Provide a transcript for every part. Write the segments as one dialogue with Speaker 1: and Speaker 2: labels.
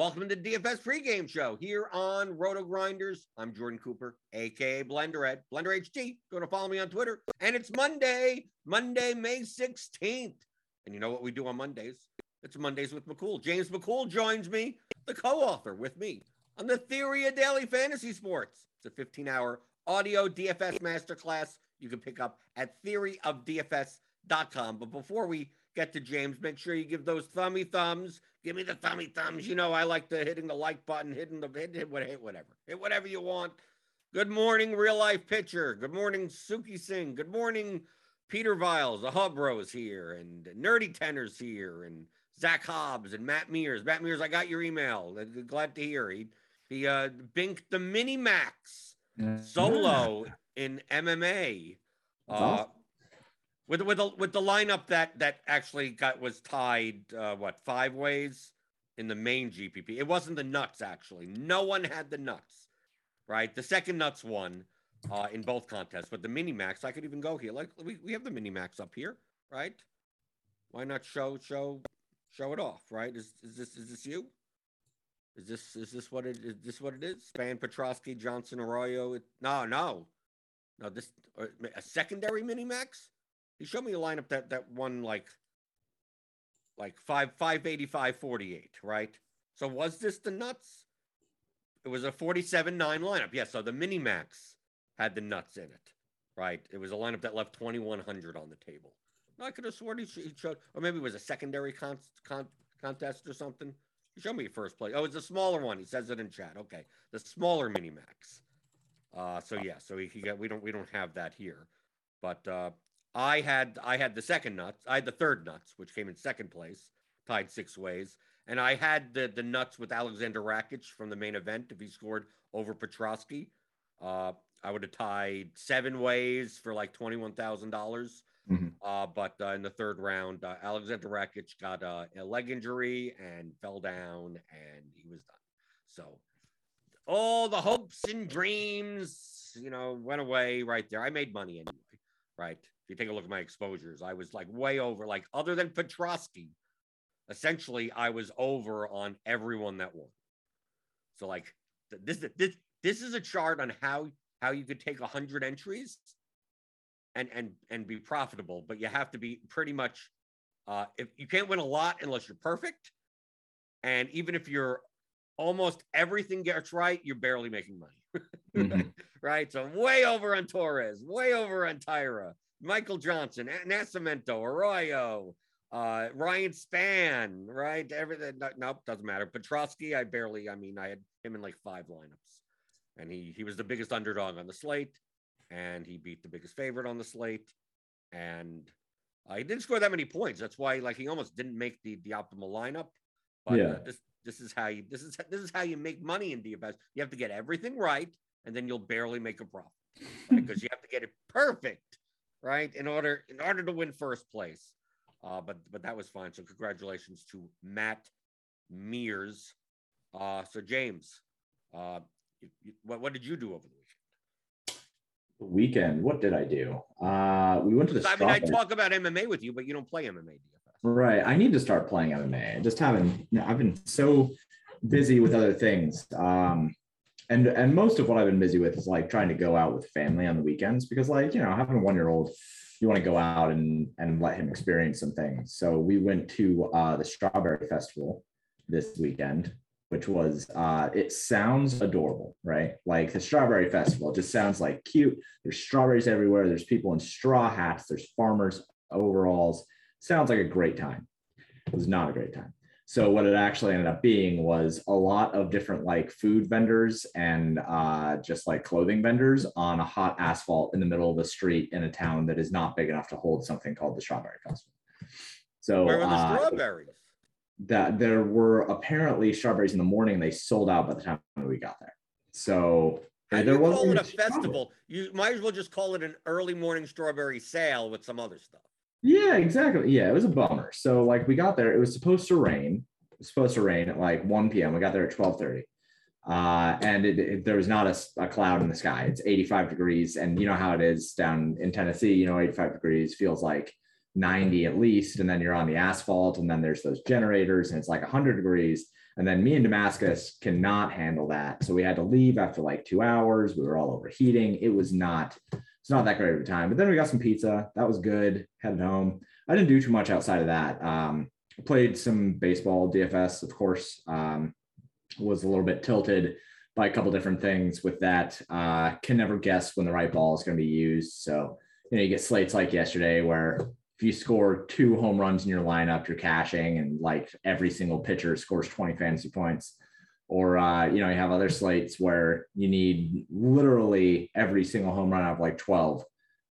Speaker 1: Welcome to the DFS pregame show here on RotoGrinders. I'm Jordan Cooper, aka Blender Ed, Blender HD. Go to follow me on Twitter. And it's Monday, Monday, May 16th. And you know what we do on Mondays? It's Mondays with McCool. James McCool joins me, the co-author with me on the Theory of Daily Fantasy Sports. It's a 15-hour audio DFS masterclass you can pick up at theoryofdfs.com. But before we get to James, make sure you give those thummy thumbs. Give me the thummy thumbs. You know, I like the hitting the like button, hitting the hit, hit, hit whatever, hit whatever you want. Good morning, real life pitcher. Good morning, Suki Singh. Good morning, Peter Viles. The Hub Rose here, and Nerdy Tenors here, and Zach Hobbs and Matt Mears. Matt Mears, I got your email. Glad to hear. He he uh binked the mini max solo in MMA. Uh, awesome with with the with the lineup that that actually got was tied uh, what five ways in the main GPP. It wasn't the nuts actually. No one had the nuts, right? The second nuts won uh, in both contests, but the mini max I could even go here. Like we, we have the mini max up here, right? Why not show show show it off, right? Is is this is this you? Is this is this what it is? This what it is? Spann Petroski, Johnson, Arroyo. It, no, no, no. This uh, a secondary mini max. He showed me a lineup that that won like like five five eighty five forty eight, right? So was this the nuts? It was a 47 9 lineup. Yeah, so the mini max had the nuts in it, right? It was a lineup that left 2100 on the table. I could have sworn he showed, or maybe it was a secondary con, con, contest or something. He showed me first place. Oh, it's a smaller one. He says it in chat. Okay, the smaller mini max. Uh, so yeah, so he, he got we don't we don't have that here, but uh, I had I had the second nuts. I had the third nuts, which came in second place, tied six ways. And I had the the nuts with Alexander Rakic from the main event. If he scored over Petroski, uh, I would have tied seven ways for like twenty one thousand dollars. Mm-hmm. Uh, but uh, in the third round, uh, Alexander Rakic got uh, a leg injury and fell down, and he was done. So all the hopes and dreams, you know, went away right there. I made money anyway, right? You take a look at my exposures, I was like way over, like other than Petroski, essentially I was over on everyone that won. So like this this this is a chart on how how you could take a hundred entries and and and be profitable, but you have to be pretty much uh if you can't win a lot unless you're perfect. And even if you're almost everything gets right, you're barely making money. mm-hmm. right. So way over on Torres, way over on Tyra, Michael Johnson, Nascimento, Arroyo, uh, Ryan Spann, right? Everything. No, nope, doesn't matter. Petroski, I barely. I mean, I had him in like five lineups, and he he was the biggest underdog on the slate, and he beat the biggest favorite on the slate, and uh, he didn't score that many points. That's why, like, he almost didn't make the the optimal lineup. But yeah. Uh, this this is how you this is this is how you make money in DFS. You have to get everything right, and then you'll barely make a profit because you have to get it perfect right? In order in order to win first place. Uh, but but that was fine. So congratulations to Matt Mears. Uh, so James, uh, you, you, what what did you do over the weekend?
Speaker 2: The weekend, what did I do? Uh, we went to the.
Speaker 1: I mean, I talk about MMA with you, but you don't play MMA DFS.
Speaker 2: Right. I need to start playing MMA. I just haven't. I've been so busy with other things. Um, and and most of what I've been busy with is like trying to go out with family on the weekends because like you know having a one year old you want to go out and and let him experience some things. So we went to uh, the Strawberry Festival this weekend, which was uh, it sounds adorable, right? Like the Strawberry Festival just sounds like cute. There's strawberries everywhere. There's people in straw hats. There's farmers overalls. Sounds like a great time. It was not a great time. So what it actually ended up being was a lot of different like food vendors and uh, just like clothing vendors on a hot asphalt in the middle of the street in a town that is not big enough to hold something called the Strawberry Festival. So
Speaker 1: where were the uh, strawberries?
Speaker 2: That there were apparently strawberries in the morning. They sold out by the time we got there. So
Speaker 1: and there was call it a festival. You might as well just call it an early morning strawberry sale with some other stuff.
Speaker 2: Yeah, exactly. Yeah, it was a bummer. So like we got there, it was supposed to rain. It was supposed to rain at like 1 p.m. We got there at 12:30. Uh, and it, it, there was not a, a, cloud in the sky. It's 85 degrees, and you know how it is down in Tennessee. You know, 85 degrees feels like 90 at least, and then you're on the asphalt, and then there's those generators, and it's like 100 degrees. And then me and Damascus cannot handle that. So we had to leave after like two hours. We were all overheating. It was not, it's not that great of a time. But then we got some pizza. That was good. Headed home. I didn't do too much outside of that. Um, played some baseball, DFS, of course. Um, was a little bit tilted by a couple different things with that. Uh, can never guess when the right ball is going to be used. So, you know, you get slates like yesterday where if you score two home runs in your lineup, you're cashing and like every single pitcher scores 20 fantasy points. Or, uh, you know, you have other slates where you need literally every single home run of like 12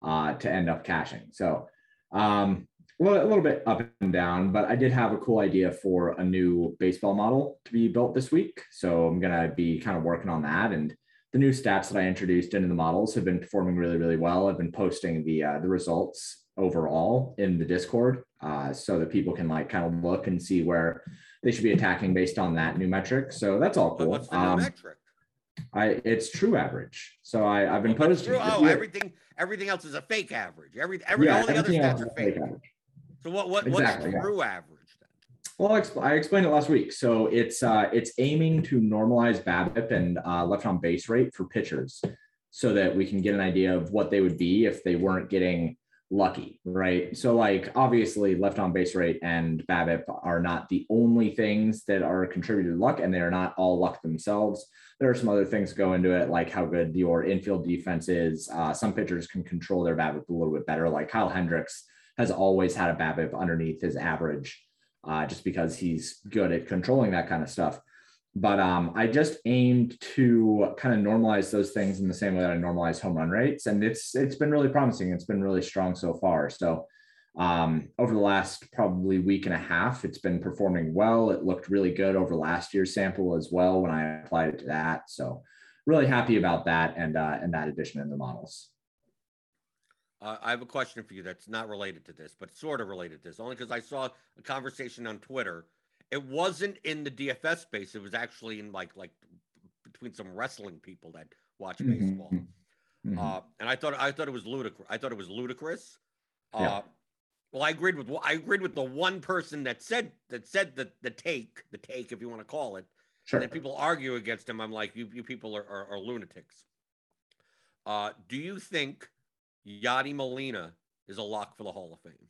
Speaker 2: uh, to end up cashing. So, um, a little, a little bit up and down, but I did have a cool idea for a new baseball model to be built this week. So I'm going to be kind of working on that. And the new stats that I introduced into the models have been performing really, really well. I've been posting the uh, the results overall in the Discord uh, so that people can like kind of look and see where they should be attacking based on that new metric. So that's all cool.
Speaker 1: What's the um, metric?
Speaker 2: I it's true average. So I I've been oh, posting.
Speaker 1: Oh, everything everything else is a fake average. Every every yeah, all the other stats are fake. so what what exactly, what's true yeah. average then?
Speaker 2: Well, I, expl- I, explained it last week. So it's uh, it's aiming to normalize BABIP and uh, left on base rate for pitchers, so that we can get an idea of what they would be if they weren't getting lucky, right? So like obviously left on base rate and BABIP are not the only things that are contributed to luck, and they are not all luck themselves. There are some other things go into it, like how good your infield defense is. Uh, some pitchers can control their BABIP a little bit better, like Kyle Hendricks has always had a BABIP underneath his average, uh, just because he's good at controlling that kind of stuff. But um, I just aimed to kind of normalize those things in the same way that I normalize home run rates, and it's it's been really promising. It's been really strong so far. So um, over the last probably week and a half, it's been performing well. It looked really good over last year's sample as well when I applied it to that. So really happy about that and uh, and that addition in the models.
Speaker 1: Uh, I have a question for you that's not related to this, but sort of related to this, only because I saw a conversation on Twitter. It wasn't in the DFS space; it was actually in like like between some wrestling people that watch mm-hmm. baseball. Mm-hmm. Uh, and I thought I thought it was ludicrous. I thought it was ludicrous. Uh, yeah. Well, I agreed with I agreed with the one person that said that said the the take the take if you want to call it. Sure. And people argue against him. I'm like, you you people are are, are lunatics. Uh, do you think? Yadi Molina is a lock for the Hall of Fame?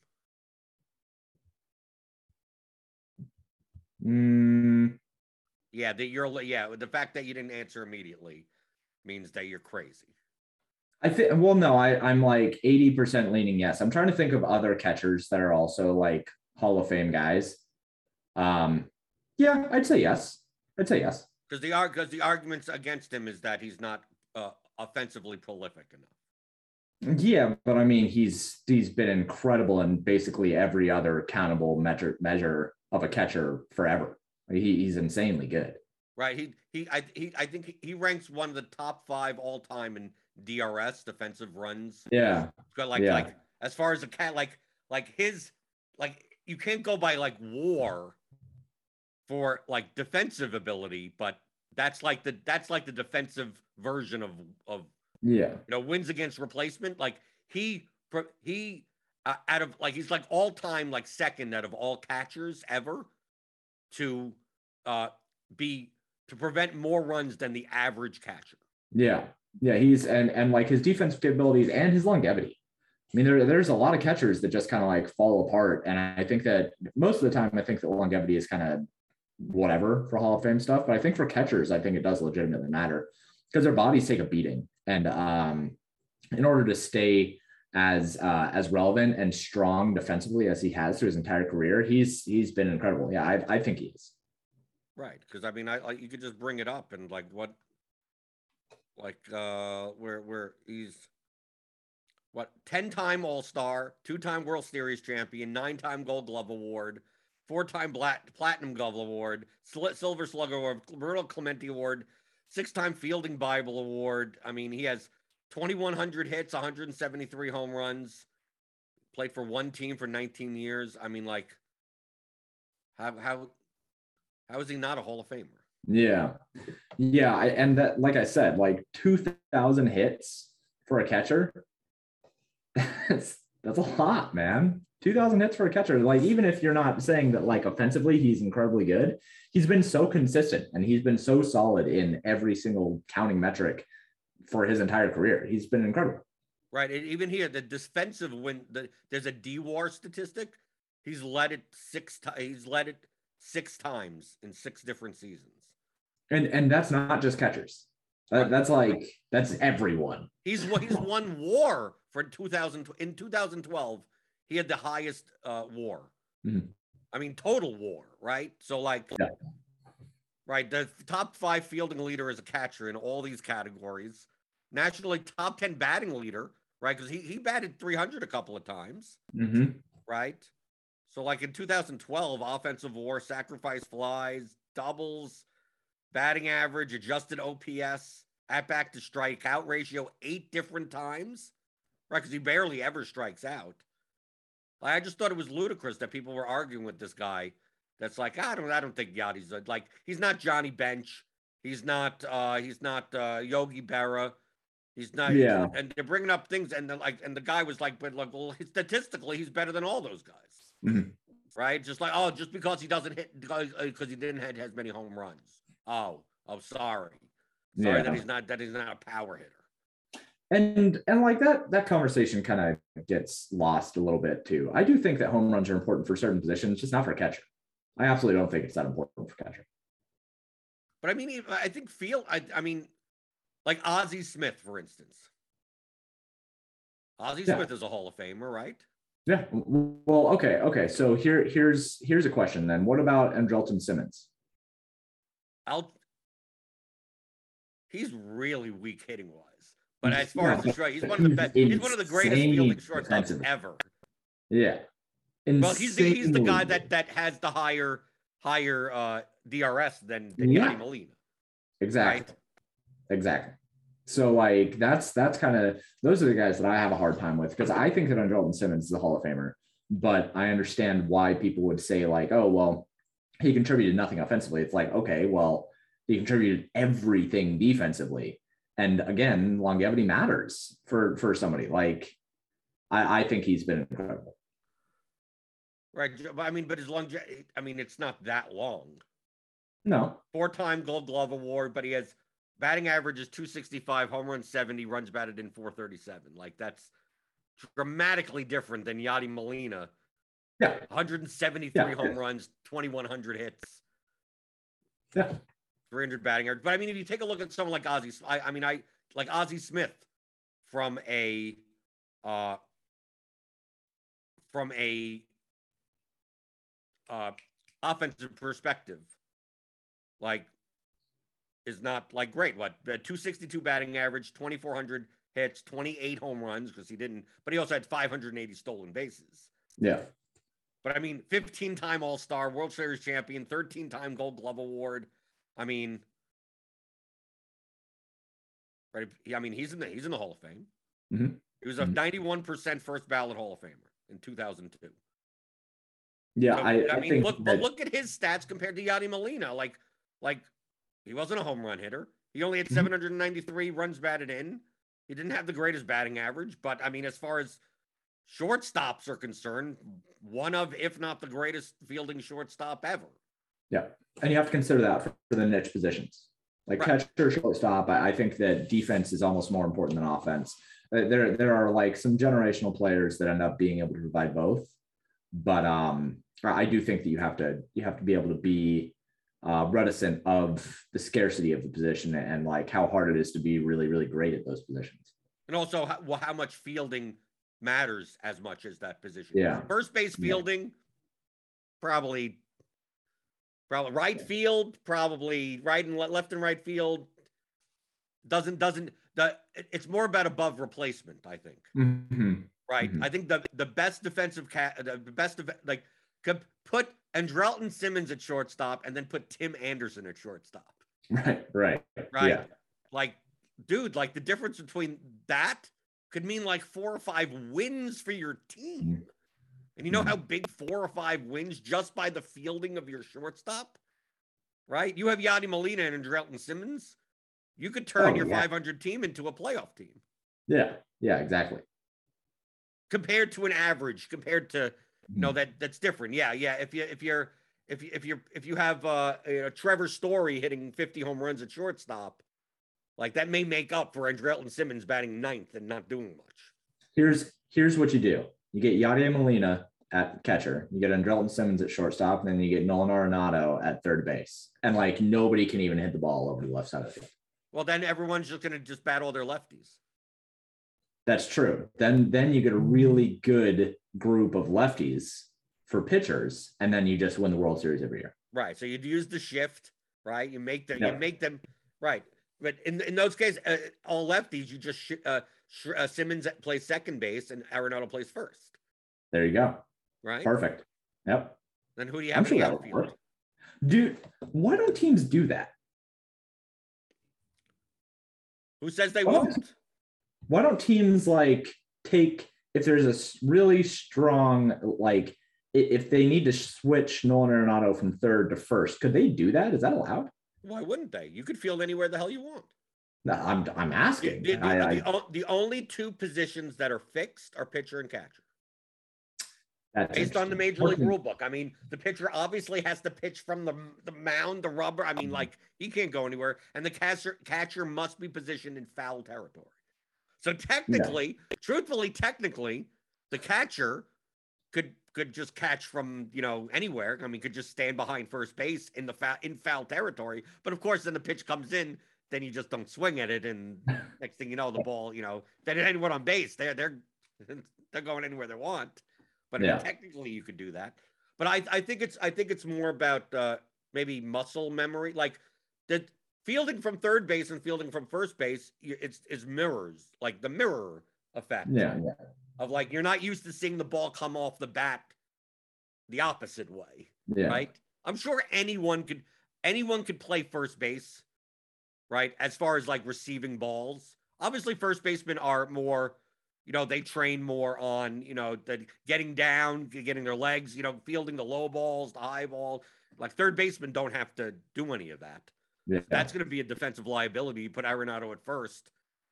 Speaker 2: Mm.
Speaker 1: Yeah, that you're yeah, the fact that you didn't answer immediately means that you're crazy.
Speaker 2: I think well, no, I, I'm like 80% leaning yes. I'm trying to think of other catchers that are also like Hall of Fame guys. Um, yeah, I'd say yes. I'd say yes.
Speaker 1: Because the because the arguments against him is that he's not uh, offensively prolific enough.
Speaker 2: Yeah, but I mean, he's he's been incredible in basically every other countable measure measure of a catcher forever. He, he's insanely good.
Speaker 1: Right. He he I he I think he ranks one of the top five all time in DRS defensive runs.
Speaker 2: Yeah.
Speaker 1: Got like yeah. like as far as a cat like like his like you can't go by like war for like defensive ability, but that's like the that's like the defensive version of of
Speaker 2: yeah.
Speaker 1: You know, wins against replacement. Like he he uh, out of like he's like all time like second out of all catchers ever to uh be to prevent more runs than the average catcher.
Speaker 2: Yeah. Yeah, he's and and like his defensive capabilities and his longevity. I mean, there, there's a lot of catchers that just kind of like fall apart. And I think that most of the time, I think that longevity is kind of whatever for Hall of Fame stuff. But I think for catchers, I think it does legitimately matter because their bodies take a beating and um, in order to stay as uh, as relevant and strong defensively as he has through his entire career, he's he's been incredible. Yeah, I, I think he is.
Speaker 1: Right, because I mean, I like you could just bring it up and like what, like uh, where where he's what ten time All Star, two time World Series champion, nine time Gold Glove Award, four time Plat- Platinum Glove Award, Silver Slugger Award, Roberto Clemente Award, six time Fielding Bible Award. I mean, he has 2,100 hits, 173 home runs, played for one team for 19 years. I mean, like, how, how, how is he not a Hall of Famer?
Speaker 2: Yeah. Yeah. I, and that, like I said, like 2,000 hits for a catcher, that's, that's a lot, man. 2,000 hits for a catcher. Like, even if you're not saying that, like, offensively, he's incredibly good, he's been so consistent and he's been so solid in every single counting metric for his entire career. He's been incredible.
Speaker 1: Right. And even here, the defensive when the, there's a D war statistic, he's led it six times. He's led it six times in six different seasons.
Speaker 2: And and that's not just catchers. That, that's like that's everyone.
Speaker 1: He's he's won war for 2000 in 2012. He had the highest uh, war.
Speaker 2: Mhm.
Speaker 1: I mean, total war, right? So like,
Speaker 2: Yeah.
Speaker 1: right, the top five fielding leader is a catcher in all these categories. Nationally, top ten batting leader, right? Because he he batted 300 a couple of times,
Speaker 2: Mhm.
Speaker 1: right? So like in 2012, offensive war, sacrifice flies, doubles, batting average, adjusted OPS, at back to strikeout ratio eight different times, right? Because he barely ever strikes out. Like, I just thought it was ludicrous that people were arguing with this guy. That's like I don't I don't think Yadi's a, like he's not Johnny Bench. He's not uh he's not uh Yogi Berra. He's not
Speaker 2: Yeah.
Speaker 1: and they're bringing up things and like and the guy was like but like well statistically he's better than all those guys.
Speaker 2: Mhm.
Speaker 1: Right? Just like oh just because he doesn't hit because because he didn't hit as many home runs. Oh, oh sorry. Sorry
Speaker 2: Yeah.
Speaker 1: that he's not that he's not a power hitter.
Speaker 2: and and like that that conversation kind of gets lost a little bit too. I do think that home runs are important for certain positions, just not for catcher. I absolutely don't think it's that important for catcher.
Speaker 1: But I mean, I think field. I, I mean, like Ozzie Smith, for instance. Ozzie
Speaker 2: Yeah.
Speaker 1: Smith is a Hall of Famer, right?
Speaker 2: Yeah. Well, okay, okay. So here here's here's a question then. What about Andrelton Simmons?
Speaker 1: I'll. He's really weak hitting wise, but as far as the he's one of the best. He's one of the greatest fielding shortstops ever.
Speaker 2: Yeah.
Speaker 1: Well, he's the, he's the guy that that has the higher higher uh, DRS than than
Speaker 2: Yeah.
Speaker 1: Yadi Molina.
Speaker 2: Exactly.
Speaker 1: Right.
Speaker 2: Exactly. So like that's that's kind of those are the guys that I have a hard time with because I think that Andrelton Simmons is a Hall of Famer, but I understand why people would say like, oh well, he contributed nothing offensively. It's like okay, well, he contributed everything defensively, and again, longevity matters for for somebody like. I, I think he's been incredible.
Speaker 1: Right. But I mean, but his longevity. I mean, it's not that long.
Speaker 2: No,
Speaker 1: four-time Gold Glove award, but he has batting average is 265, home run 70, runs batted in 437. Like that's dramatically different than Yadi Molina.
Speaker 2: Yeah.
Speaker 1: 173
Speaker 2: Yeah.
Speaker 1: home runs, 2100 hits,
Speaker 2: yeah,
Speaker 1: 300 batting average. But I mean, if you take a look at someone like Ozzie, I, I mean, I like Ozzie Smith from a uh from a uh offensive perspective, like is not like great. What uh, 262 batting average, 2400 hits, 28 home runs because he didn't, but he also had 580 stolen bases.
Speaker 2: yeah,
Speaker 1: But I mean, 15 time All Star, World Series champion, 13 time Gold Glove Award. I mean, right? I mean, he's in the he's in the Hall of Fame.
Speaker 2: Mhm.
Speaker 1: He was a
Speaker 2: Mhm.
Speaker 1: 91% first ballot Hall of Famer in 2002.
Speaker 2: yeah.
Speaker 1: So,
Speaker 2: I, I,
Speaker 1: mean,
Speaker 2: think
Speaker 1: look,
Speaker 2: that,
Speaker 1: but look at his stats compared to Yadi Molina. Like, like he wasn't a home run hitter. He only had
Speaker 2: Mhm.
Speaker 1: 793 runs batted in. He didn't have the greatest batting average, but I mean, as far as shortstops are concerned, one of, if not the greatest fielding shortstop ever. Yeah.
Speaker 2: And you have to consider that for, for the niche positions like
Speaker 1: Right.
Speaker 2: catcher shortstop I, I think that defense is almost more important than offense Uh, there there are like some generational players that end up being able to provide both but um i do think that you have to you have to be able to be uh, reticent of the scarcity of the position and like how hard it is to be really really great at those positions
Speaker 1: And also, how, well, how much fielding matters as much as that position.
Speaker 2: Yeah.
Speaker 1: First base
Speaker 2: Yeah.
Speaker 1: fielding, probably, probably right field, probably right and le- left and right field. Doesn't doesn't the it's more about above replacement. I think.
Speaker 2: Mhm.
Speaker 1: Right.
Speaker 2: Mhm.
Speaker 1: I think the the best defensive cat the best of like could put Andrelton Simmons at shortstop and then put Tim Anderson at shortstop.
Speaker 2: right right
Speaker 1: Right.
Speaker 2: yeah
Speaker 1: Like, dude, like the difference between that could mean like four or five wins for your team. Mm-hmm. And you know how mm-hmm. big four or five wins just by the fielding of your shortstop? Right? You have Yadi Molina and Andrelton Simmons. You could turn
Speaker 2: Oh,
Speaker 1: your
Speaker 2: yeah.
Speaker 1: 500 team into a playoff team
Speaker 2: yeah yeah exactly
Speaker 1: compared to an average, compared to No, that that's different. Yeah, yeah. If you if you're if you if you're if you have uh you know, Trevor Story hitting 50 home runs at shortstop, like that may make up for Andrelton Simmons batting ninth and not doing much.
Speaker 2: Here's here's what you do. You get Yadier Molina at catcher, you get Andrelton Simmons at shortstop, and then you get Nolan Arenado at third base. And like nobody can even hit the ball over the left side of the field.
Speaker 1: Well, then everyone's just gonna just bat all their lefties.
Speaker 2: That's true. Then then you get a really good group of lefties for pitchers, and then you just win the World Series every year.
Speaker 1: Right. So you'd use the shift, right? You make them, you make them, right. But in in those cases, uh, all lefties, you just sh- uh, sh- uh, Simmons plays second base and Arenado plays first,
Speaker 2: There you go.
Speaker 1: right?
Speaker 2: Perfect. Yep.
Speaker 1: Then who do you have? I'm
Speaker 2: sure that would work. Dude, why don't teams do that?
Speaker 1: Who says they
Speaker 2: Well,
Speaker 1: won't?
Speaker 2: Why don't teams like take if there's a really strong like if they need to switch Nolan Arenado from third to first, could they do that? Is that allowed?
Speaker 1: Why wouldn't they? You could field anywhere the hell you want.
Speaker 2: No, I'm I'm asking.
Speaker 1: the- the-
Speaker 2: I, I,
Speaker 1: the o- the only two positions that are fixed are pitcher and catcher,
Speaker 2: that's
Speaker 1: based on the major league rule book. I mean, the pitcher obviously has to pitch from the the mound, the rubber. I mean,
Speaker 2: Mhm.
Speaker 1: like he can't go anywhere, and the catcher catcher must be positioned in foul territory. So technically, truthfully, technically, the catcher could could just catch from you know anywhere. I mean, could just stand behind first base in the foul in foul territory. But of course, then the pitch comes in, then you just don't swing at it, and next thing you know, the ball, you know, then anyone on base, they're they're they're going anywhere they want. But
Speaker 2: Yeah.
Speaker 1: technically, you could do that. But I I think it's I think it's more about uh, maybe muscle memory, like the fielding from third base and fielding from first base. It's is mirrors, like the mirror effect
Speaker 2: Yeah, yeah.
Speaker 1: of like you're not used to seeing the ball come off the bat the opposite way,
Speaker 2: Yeah.
Speaker 1: right? I'm sure anyone could anyone could play first base, right? As far as like receiving balls. Obviously first basemen are more, you know, they train more on, you know, the getting down, getting their legs, you know, fielding the low balls, the high ball. Like third basemen don't have to do any of that.
Speaker 2: Yeah.
Speaker 1: That's going to be a defensive liability. You put Arenado at first.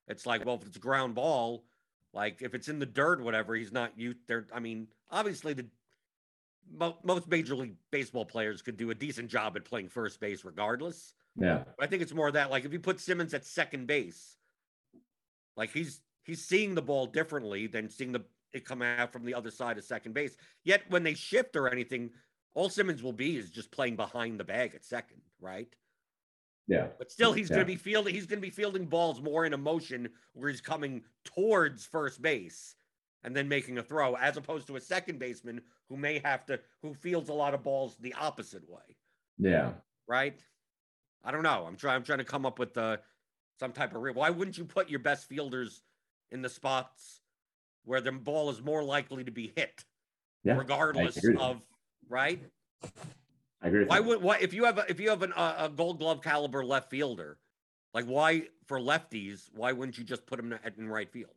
Speaker 1: It's like, well, if it's a ground ball, like if it's in the dirt, whatever, he's not you there. I mean, obviously, the most major league baseball players could do a decent job at playing first base, regardless.
Speaker 2: yeah.
Speaker 1: I think it's more of that. Like if you put Simmons at second base, like he's he's seeing the ball differently than seeing the it come out from the other side of second base. Yet when they shift or anything, all Simmons will be is just playing behind the bag at second, right?
Speaker 2: Yeah.
Speaker 1: But still, he's
Speaker 2: Yeah.
Speaker 1: going to be fielding. He's going to be fielding balls more in a motion where he's coming towards first base and then making a throw, as opposed to a second baseman who may have to who fields a lot of balls the opposite way,
Speaker 2: Yeah.
Speaker 1: right? I don't know. I'm trying. I'm trying to come up with uh, some type of. Re- Why wouldn't you put your best fielders in the spots where the ball is more likely to be hit,
Speaker 2: Yeah.
Speaker 1: regardless
Speaker 2: agree with you.
Speaker 1: of right?
Speaker 2: I agree with
Speaker 1: Why would why if you have a, if you have an, uh, a Gold Glove caliber left fielder, like why for lefties, why wouldn't you just put him in right field?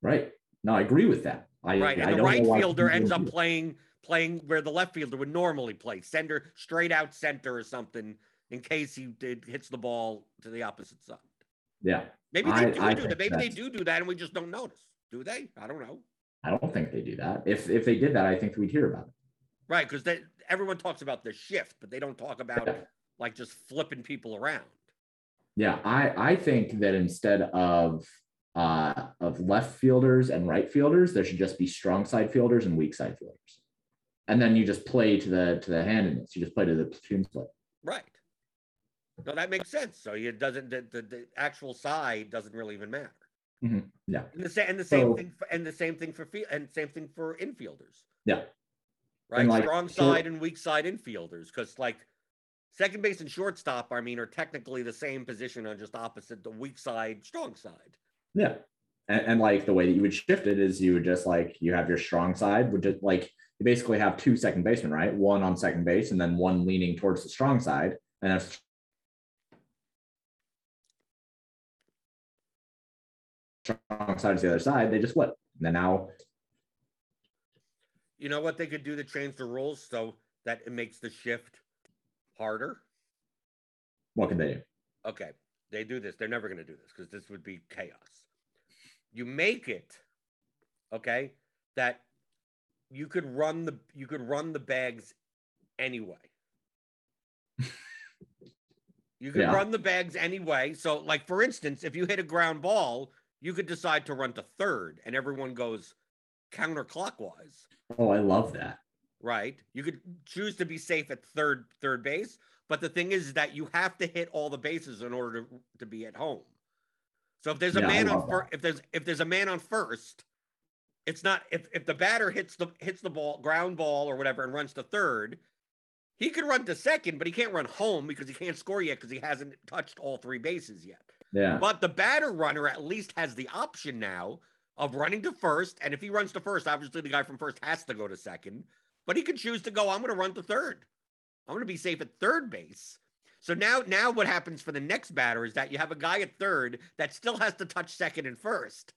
Speaker 2: Right. No, I agree with that. I,
Speaker 1: Right,
Speaker 2: I
Speaker 1: and the
Speaker 2: don't know
Speaker 1: right fielder ends up playing playing where the left fielder would normally play, center straight out center or something, in case he did hits the ball to the opposite side.
Speaker 2: Yeah.
Speaker 1: Maybe they
Speaker 2: I-
Speaker 1: do
Speaker 2: I
Speaker 1: do that. Maybe they do do that, and we just don't notice. Do they? I don't know.
Speaker 2: I don't think they do that. If if they did that, I think we'd hear about it.
Speaker 1: Right, because everyone talks about the shift, but they don't talk about like just flipping people around.
Speaker 2: Yeah, I I think that instead of uh of left fielders and right fielders, there should just be strong side fielders and weak side fielders. And then you just play to the to the handedness. You just play to the platoon split.
Speaker 1: Right. No, that makes sense. So it doesn't the, the, the actual side doesn't really even matter.
Speaker 2: Mhm, yeah.
Speaker 1: And the same and the same
Speaker 2: So-
Speaker 1: thing for, and the same thing for field and same thing for infielders.
Speaker 2: Yeah.
Speaker 1: Right.
Speaker 2: like,
Speaker 1: Strong
Speaker 2: short-
Speaker 1: side and weak side infielders, because like second base and shortstop, I mean, are technically the same position on just opposite the weak side, strong side.
Speaker 2: Yeah. And, and like the way that you would shift it is you would just like you have your strong side, would just like you basically have two second basemen, right? One on second base and then one leaning towards the strong side. And if strong side is the other side, they just flip. And then now
Speaker 1: You know what they could do to change the rules so that it makes the shift harder?
Speaker 2: what can they do?
Speaker 1: Okay, they do this. They're never going to do this because this would be chaos. You make it, okay, that you could run the you could run the bags anyway. you could
Speaker 2: Yeah.
Speaker 1: run the bags anyway. So, like for instance, if you hit a ground ball, you could decide to run to third, and everyone goes counterclockwise.
Speaker 2: Oh, I love that.
Speaker 1: Right? You could choose to be safe at third third base, but the thing is that you have to hit all the bases in order to, to be at home. So if there's a
Speaker 2: Yeah,
Speaker 1: man on first, if there's if there's a man on first, it's not if if the batter hits the hits the ball ground ball or whatever and runs to third, he could run to second, but he can't run home because he can't score yet because he hasn't touched all three bases yet.
Speaker 2: Yeah.
Speaker 1: But the batter runner at least has the option now of running to first. And if he runs to first, obviously the guy from first has to go to second. But he could choose to go, I'm going to run to third. I'm going to be safe at third base. So now, now what happens for the next batter is that you have a guy at third that still has to touch second and first,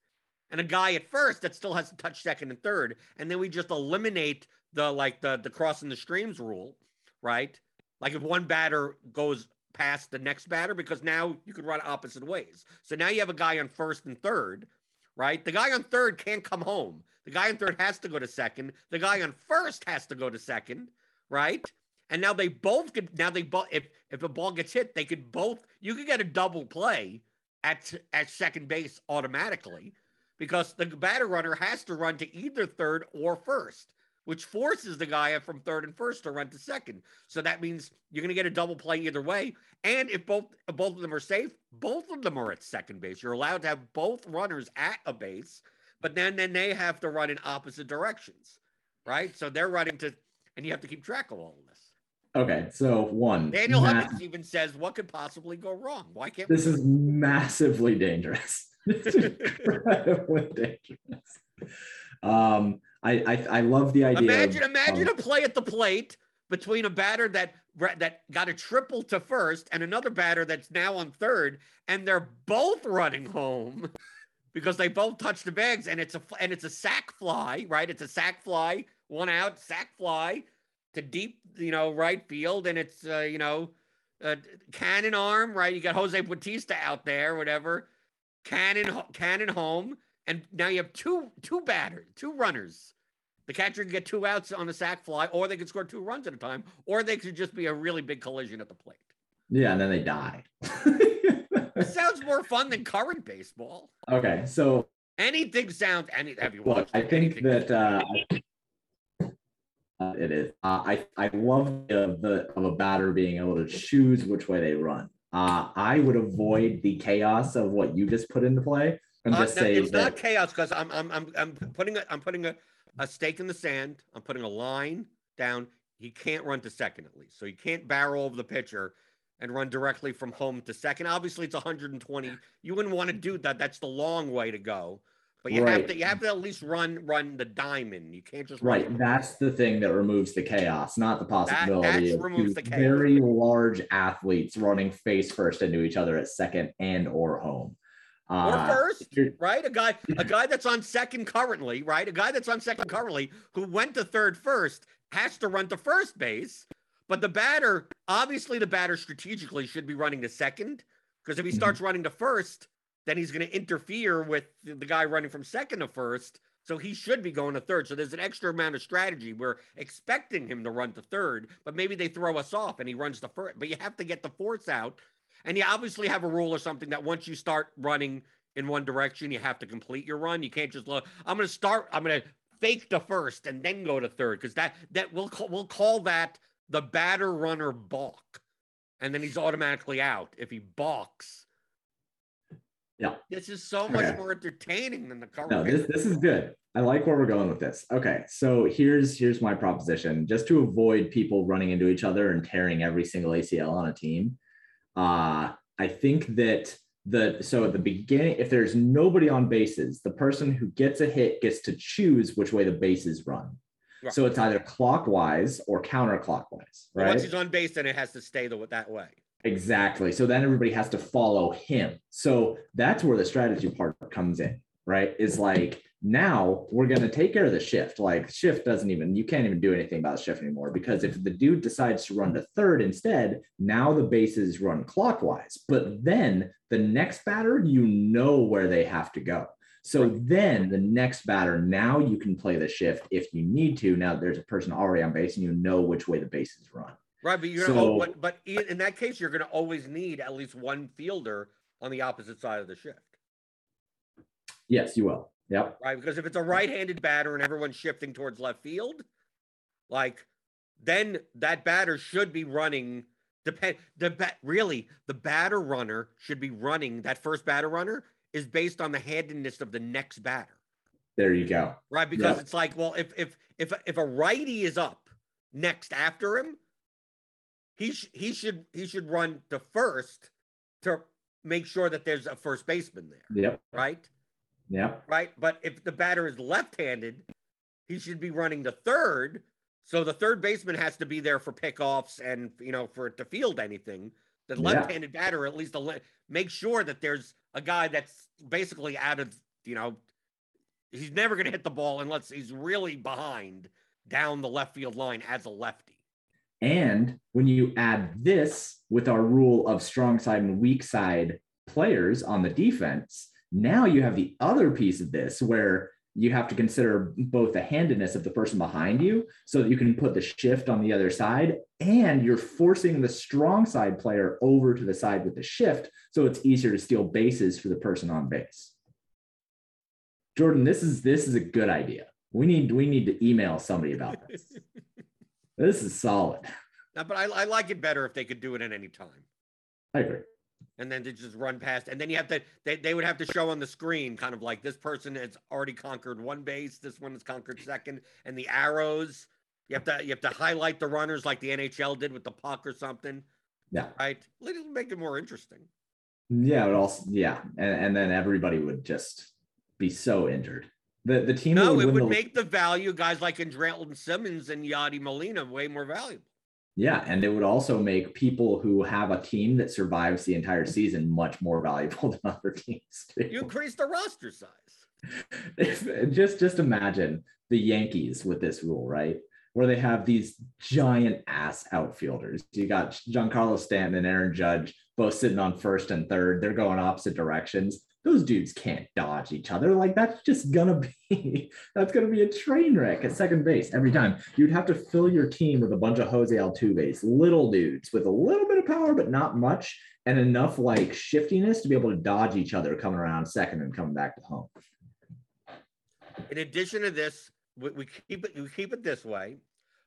Speaker 1: and a guy at first that still has to touch second and third. And then we just eliminate the like the the crossing the streams rule, right? Like if one batter goes past the next batter, because now you could run opposite ways. So now you have a guy on first and third, right? The guy on third can't come home. The guy on third has to go to second. The guy on first has to go to second, right? And now they both could. Now they both. If if a ball gets hit, they could both. You could get a double play at at second base automatically, because the batter runner has to run to either third or first, which forces the guy from third and first to run to second. So that means you're going to get a double play either way. And if both if both of them are safe, both of them are at second base. You're allowed to have both runners at a base, but then then they have to run in opposite directions, right? So they're running to, and you have to keep track of all of this.
Speaker 2: Okay. So one.
Speaker 1: Daniel
Speaker 2: ma-
Speaker 1: Huggins even says, "What could possibly go wrong? Why can't
Speaker 2: this
Speaker 1: we?"
Speaker 2: is massively dangerous. It's incredibly dangerous. Um, I, I I love the idea.
Speaker 1: Imagine,
Speaker 2: of,
Speaker 1: imagine
Speaker 2: of-
Speaker 1: a play at the plate between a batter that that got a triple to first and another batter that's now on third, and they're both running home because they both touch the bags, and it's a and it's a sack fly, right? It's a sack fly, one out, sack fly to deep, you know, right field, and it's uh, you know, uh, cannon arm, right? You got Jose Bautista out there, whatever, cannon cannon home, and now you have two two batters, two runners. The catcher can get two outs on a sack fly, or they could score two runs at a time, or they could just be a really big collision at the plate.
Speaker 2: yeah, and then they die.
Speaker 1: It sounds more fun than current baseball.
Speaker 2: okay, so
Speaker 1: Anything sounds any. Have you
Speaker 2: look. I think that uh, uh, it is. Uh, I I love the, the of a batter being able to choose which way they run. Uh, I would avoid the chaos of what you just put into play and
Speaker 1: Uh,
Speaker 2: just
Speaker 1: no,
Speaker 2: say
Speaker 1: it's
Speaker 2: that
Speaker 1: not chaos because I'm I'm I'm I'm putting a I'm putting a, a stake in the sand. I'm putting a line down. He can't run to second at least, so he can't barrel over the pitcher and run directly from home to second. Obviously, it's 120. You wouldn't want to do that. That's the long way to go. But you have to you have to at least run run the diamond. You can't just run
Speaker 2: Right, that's the thing that removes the chaos, not the possibility
Speaker 1: that's
Speaker 2: of
Speaker 1: removes
Speaker 2: two
Speaker 1: the chaos.
Speaker 2: very large athletes running face first into each other at second and or home.
Speaker 1: Or
Speaker 2: Uh,
Speaker 1: first, right? A guy, a guy that's on second currently, right? A guy that's on second currently who went to third first has to run to first base. But the batter, obviously, the batter strategically should be running to second because if he starts running to first, then he's going to interfere with the the guy running from second to first. So he should be going to third. So there's an extra amount of strategy. We're expecting him to run to third, but maybe they throw us off and he runs to first. But you have to get the force out. And you obviously have a rule or something that once you start running in one direction, you have to complete your run. You can't just look. I'm going to start. I'm going to fake the first and then go to third because that that we'll call, we'll call that the batter runner balk, and then he's automatically out if he balks.
Speaker 2: Yeah.
Speaker 1: This is so much
Speaker 2: Okay.
Speaker 1: more entertaining than the current.
Speaker 2: No, this this is good. I like where we're going with this. Okay, so here's here's my proposition. Just to avoid people running into each other and tearing every single ACL on a team, uh, I think that the so at the beginning, if there's nobody on bases, the person who gets a hit gets to choose which way the bases run.
Speaker 1: Right.
Speaker 2: So it's either clockwise or counterclockwise, right?
Speaker 1: Once he's on base, then it has to stay the, that way.
Speaker 2: Exactly. So then everybody has to follow him. So that's where the strategy part comes in, right? Is like now we're going to take care of the shift. Like shift doesn't even, you can't even do anything about the shift anymore because if the dude decides to run to third instead, now the bases run clockwise. But then the next batter, you know where they have to go. So then the next batter, now you can play the shift if you need to. Now there's a person already on base and you know which way the bases run.
Speaker 1: Right, but you're gonna, oh, but but in that case, you're going to always need at least one fielder on the opposite side of the shift.
Speaker 2: Yes, you will. Yep.
Speaker 1: Right, because if it's a right-handed batter and everyone's shifting towards left field, like then that batter should be running. Depend the bat really the batter runner should be running that first batter runner is based on the handedness of the next batter.
Speaker 2: There you go.
Speaker 1: Right, because yep. it's like, well, if if if if a righty is up next after him, he sh- he should he should run to first to make sure that there's a first baseman there.
Speaker 2: Yep.
Speaker 1: Right.
Speaker 2: Yep.
Speaker 1: Right. But if the batter is left-handed, he should be running to third. So the third baseman has to be there for pickoffs and you know for to field anything. The left-handed yeah. batter at least le- make sure that there's a guy that's basically out of you know he's never going to hit the ball unless he's really behind down the left field line as a lefty.
Speaker 2: And when you add this with our rule of strong side and weak side players on the defense, now you have the other piece of this where you have to consider both the handedness of the person behind you so that you can put the shift on the other side and you're forcing the strong side player over to the side with the shift so it's easier to steal bases for the person on base jordan this is this is a good idea we need we need to email somebody about this This is solid.
Speaker 1: No, but I, I like it better if they could do it at any time.
Speaker 2: I agree.
Speaker 1: And then to just run past, and then you have to they, they would have to show on the screen kind of like this person has already conquered one base, this one has conquered second, and the arrows. You have to you have to highlight the runners like the NHL did with the puck or something.
Speaker 2: Yeah.
Speaker 1: Right. It'll make it more interesting.
Speaker 2: Yeah, it also yeah, and, and then everybody would just be so injured. The the team.
Speaker 1: No, would it would the... make the value guys like Andrelton Simmons and Yadi Molina way more valuable.
Speaker 2: Yeah, and it would also make people who have a team that survives the entire season much more valuable than other teams.
Speaker 1: Too. You increase the roster size.
Speaker 2: If, just just imagine the Yankees with this rule, right? Where they have these giant ass outfielders. You got Giancarlo Stanton and Aaron Judge both sitting on first and third. They're going opposite directions those dudes can't dodge each other. Like that's just gonna be that's gonna be a train wreck at second base every time. You'd have to fill your team with a bunch of Jose Altuve's, little dudes with a little bit of power but not much, and enough like shiftiness to be able to dodge each other coming around second and coming back to home.
Speaker 1: In addition to this, we, we keep it we keep it this way,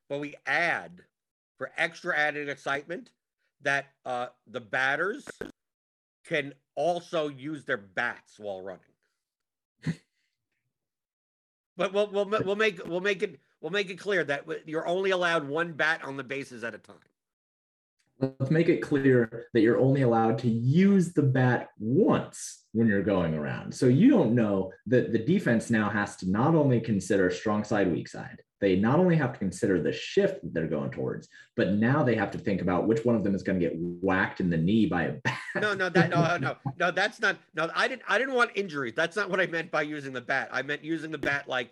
Speaker 1: but we add for extra added excitement that uh, the batters can also use their bats while running. but we'll, we'll we'll make we'll make it we'll make it clear that you're only allowed one bat on the bases at a time.
Speaker 2: Let's make it clear that you're only allowed to use the bat once when you're going around. So you don't know that the defense now has to not only consider strong side, weak side, they not only have to consider the shift that they're going towards, but now they have to think about which one of them is going to get whacked in the knee by a bat.
Speaker 1: No, no, that no, no, no, that's not. No, I didn't. I didn't want injuries. That's not what I meant by using the bat. I meant using the bat like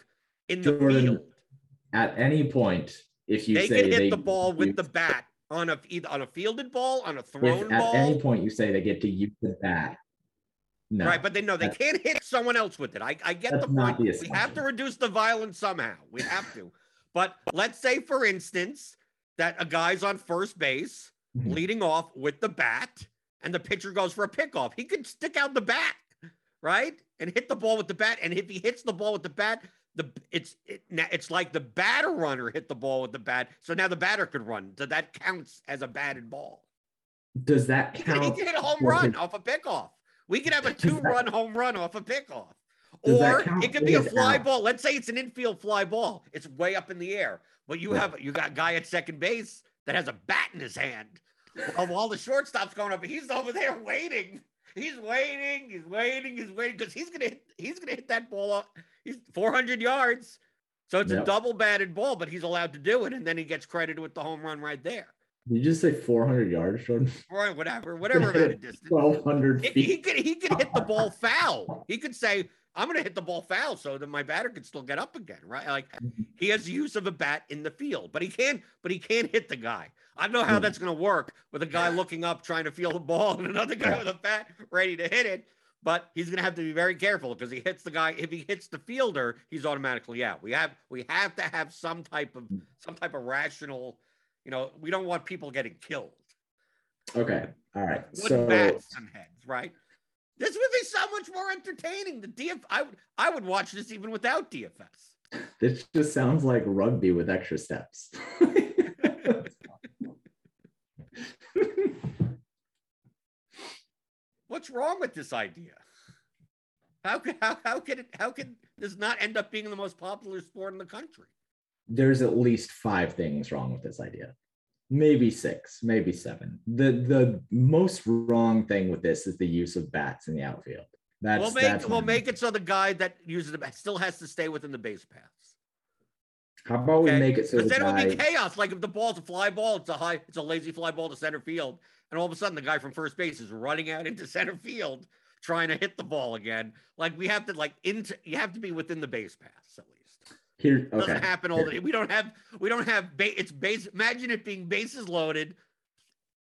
Speaker 1: in the Jordan, field.
Speaker 2: At any point, if you
Speaker 1: they
Speaker 2: say
Speaker 1: can hit they, the ball with the bat on a either on a fielded ball, on a thrown
Speaker 2: at
Speaker 1: ball.
Speaker 2: At any point, you say they get to use the bat.
Speaker 1: No, right, but they know they can't hit someone else with it. I, I get the point. The we have to reduce the violence somehow. We have to. but let's say, for instance, that a guy's on first base, mm-hmm. leading off with the bat, and the pitcher goes for a pickoff. He could stick out the bat, right, and hit the ball with the bat. And if he hits the ball with the bat, the it's it, it's like the batter runner hit the ball with the bat. So now the batter could run. So that counts as a batted ball.
Speaker 2: Does that count?
Speaker 1: He can hit a home run off a pickoff. We could have a two-run home run off a pickoff. Or it could be a fly out? ball. Let's say it's an infield fly ball. It's way up in the air. But you have you got guy at second base that has a bat in his hand. Of all the shortstops going up, he's over there waiting. He's waiting. He's waiting. He's waiting because he's gonna hit. He's gonna hit that ball. Up. He's 400 yards, so it's yep. a double batted ball, but he's allowed to do it, and then he gets credited with the home run right there.
Speaker 2: Did you just say 400 yards, Jordan?
Speaker 1: Or whatever, whatever amount of distance.
Speaker 2: 1,200 feet.
Speaker 1: He could, he could hit the ball foul. He could say, I'm going to hit the ball foul so that my batter can still get up again, right? Like mm-hmm. he has use of a bat in the field, but he can't, but he can't hit the guy. I don't know how that's going to work with a guy looking up trying to feel the ball and another guy with a bat ready to hit it. but he's going to have to be very careful because he hits the guy. If he hits the fielder, he's automatically out. We have we have to have some type of some type of rational. You know, we don't want people getting killed.
Speaker 2: Okay. All right.
Speaker 1: With
Speaker 2: So
Speaker 1: bats and heads, right? This would be so much more entertaining. The DF, I would I would watch this even without DFS.
Speaker 2: this just sounds like rugby with extra steps.
Speaker 1: What's wrong with this idea? How could how, how could it how could this not end up being the most popular sport in the country?
Speaker 2: There's at least five things wrong with this idea. Maybe six, maybe seven. The the most wrong thing with this is the use of bats in the outfield. That's
Speaker 1: we'll
Speaker 2: that's
Speaker 1: make we'll make it so the guy that uses the bat still has to stay within the base paths.
Speaker 2: How about we make it so the
Speaker 1: then it would be chaos. Like if the ball's a fly ball, it's a high, it's a lazy fly ball to center field, and all of a sudden the guy from first base is running out into center field trying to hit the ball again. Like we have to like into you have to be within the base paths at least.
Speaker 2: Here
Speaker 1: It doesn't happen all the We don't have we don't have ba- it's base. Imagine it being bases loaded.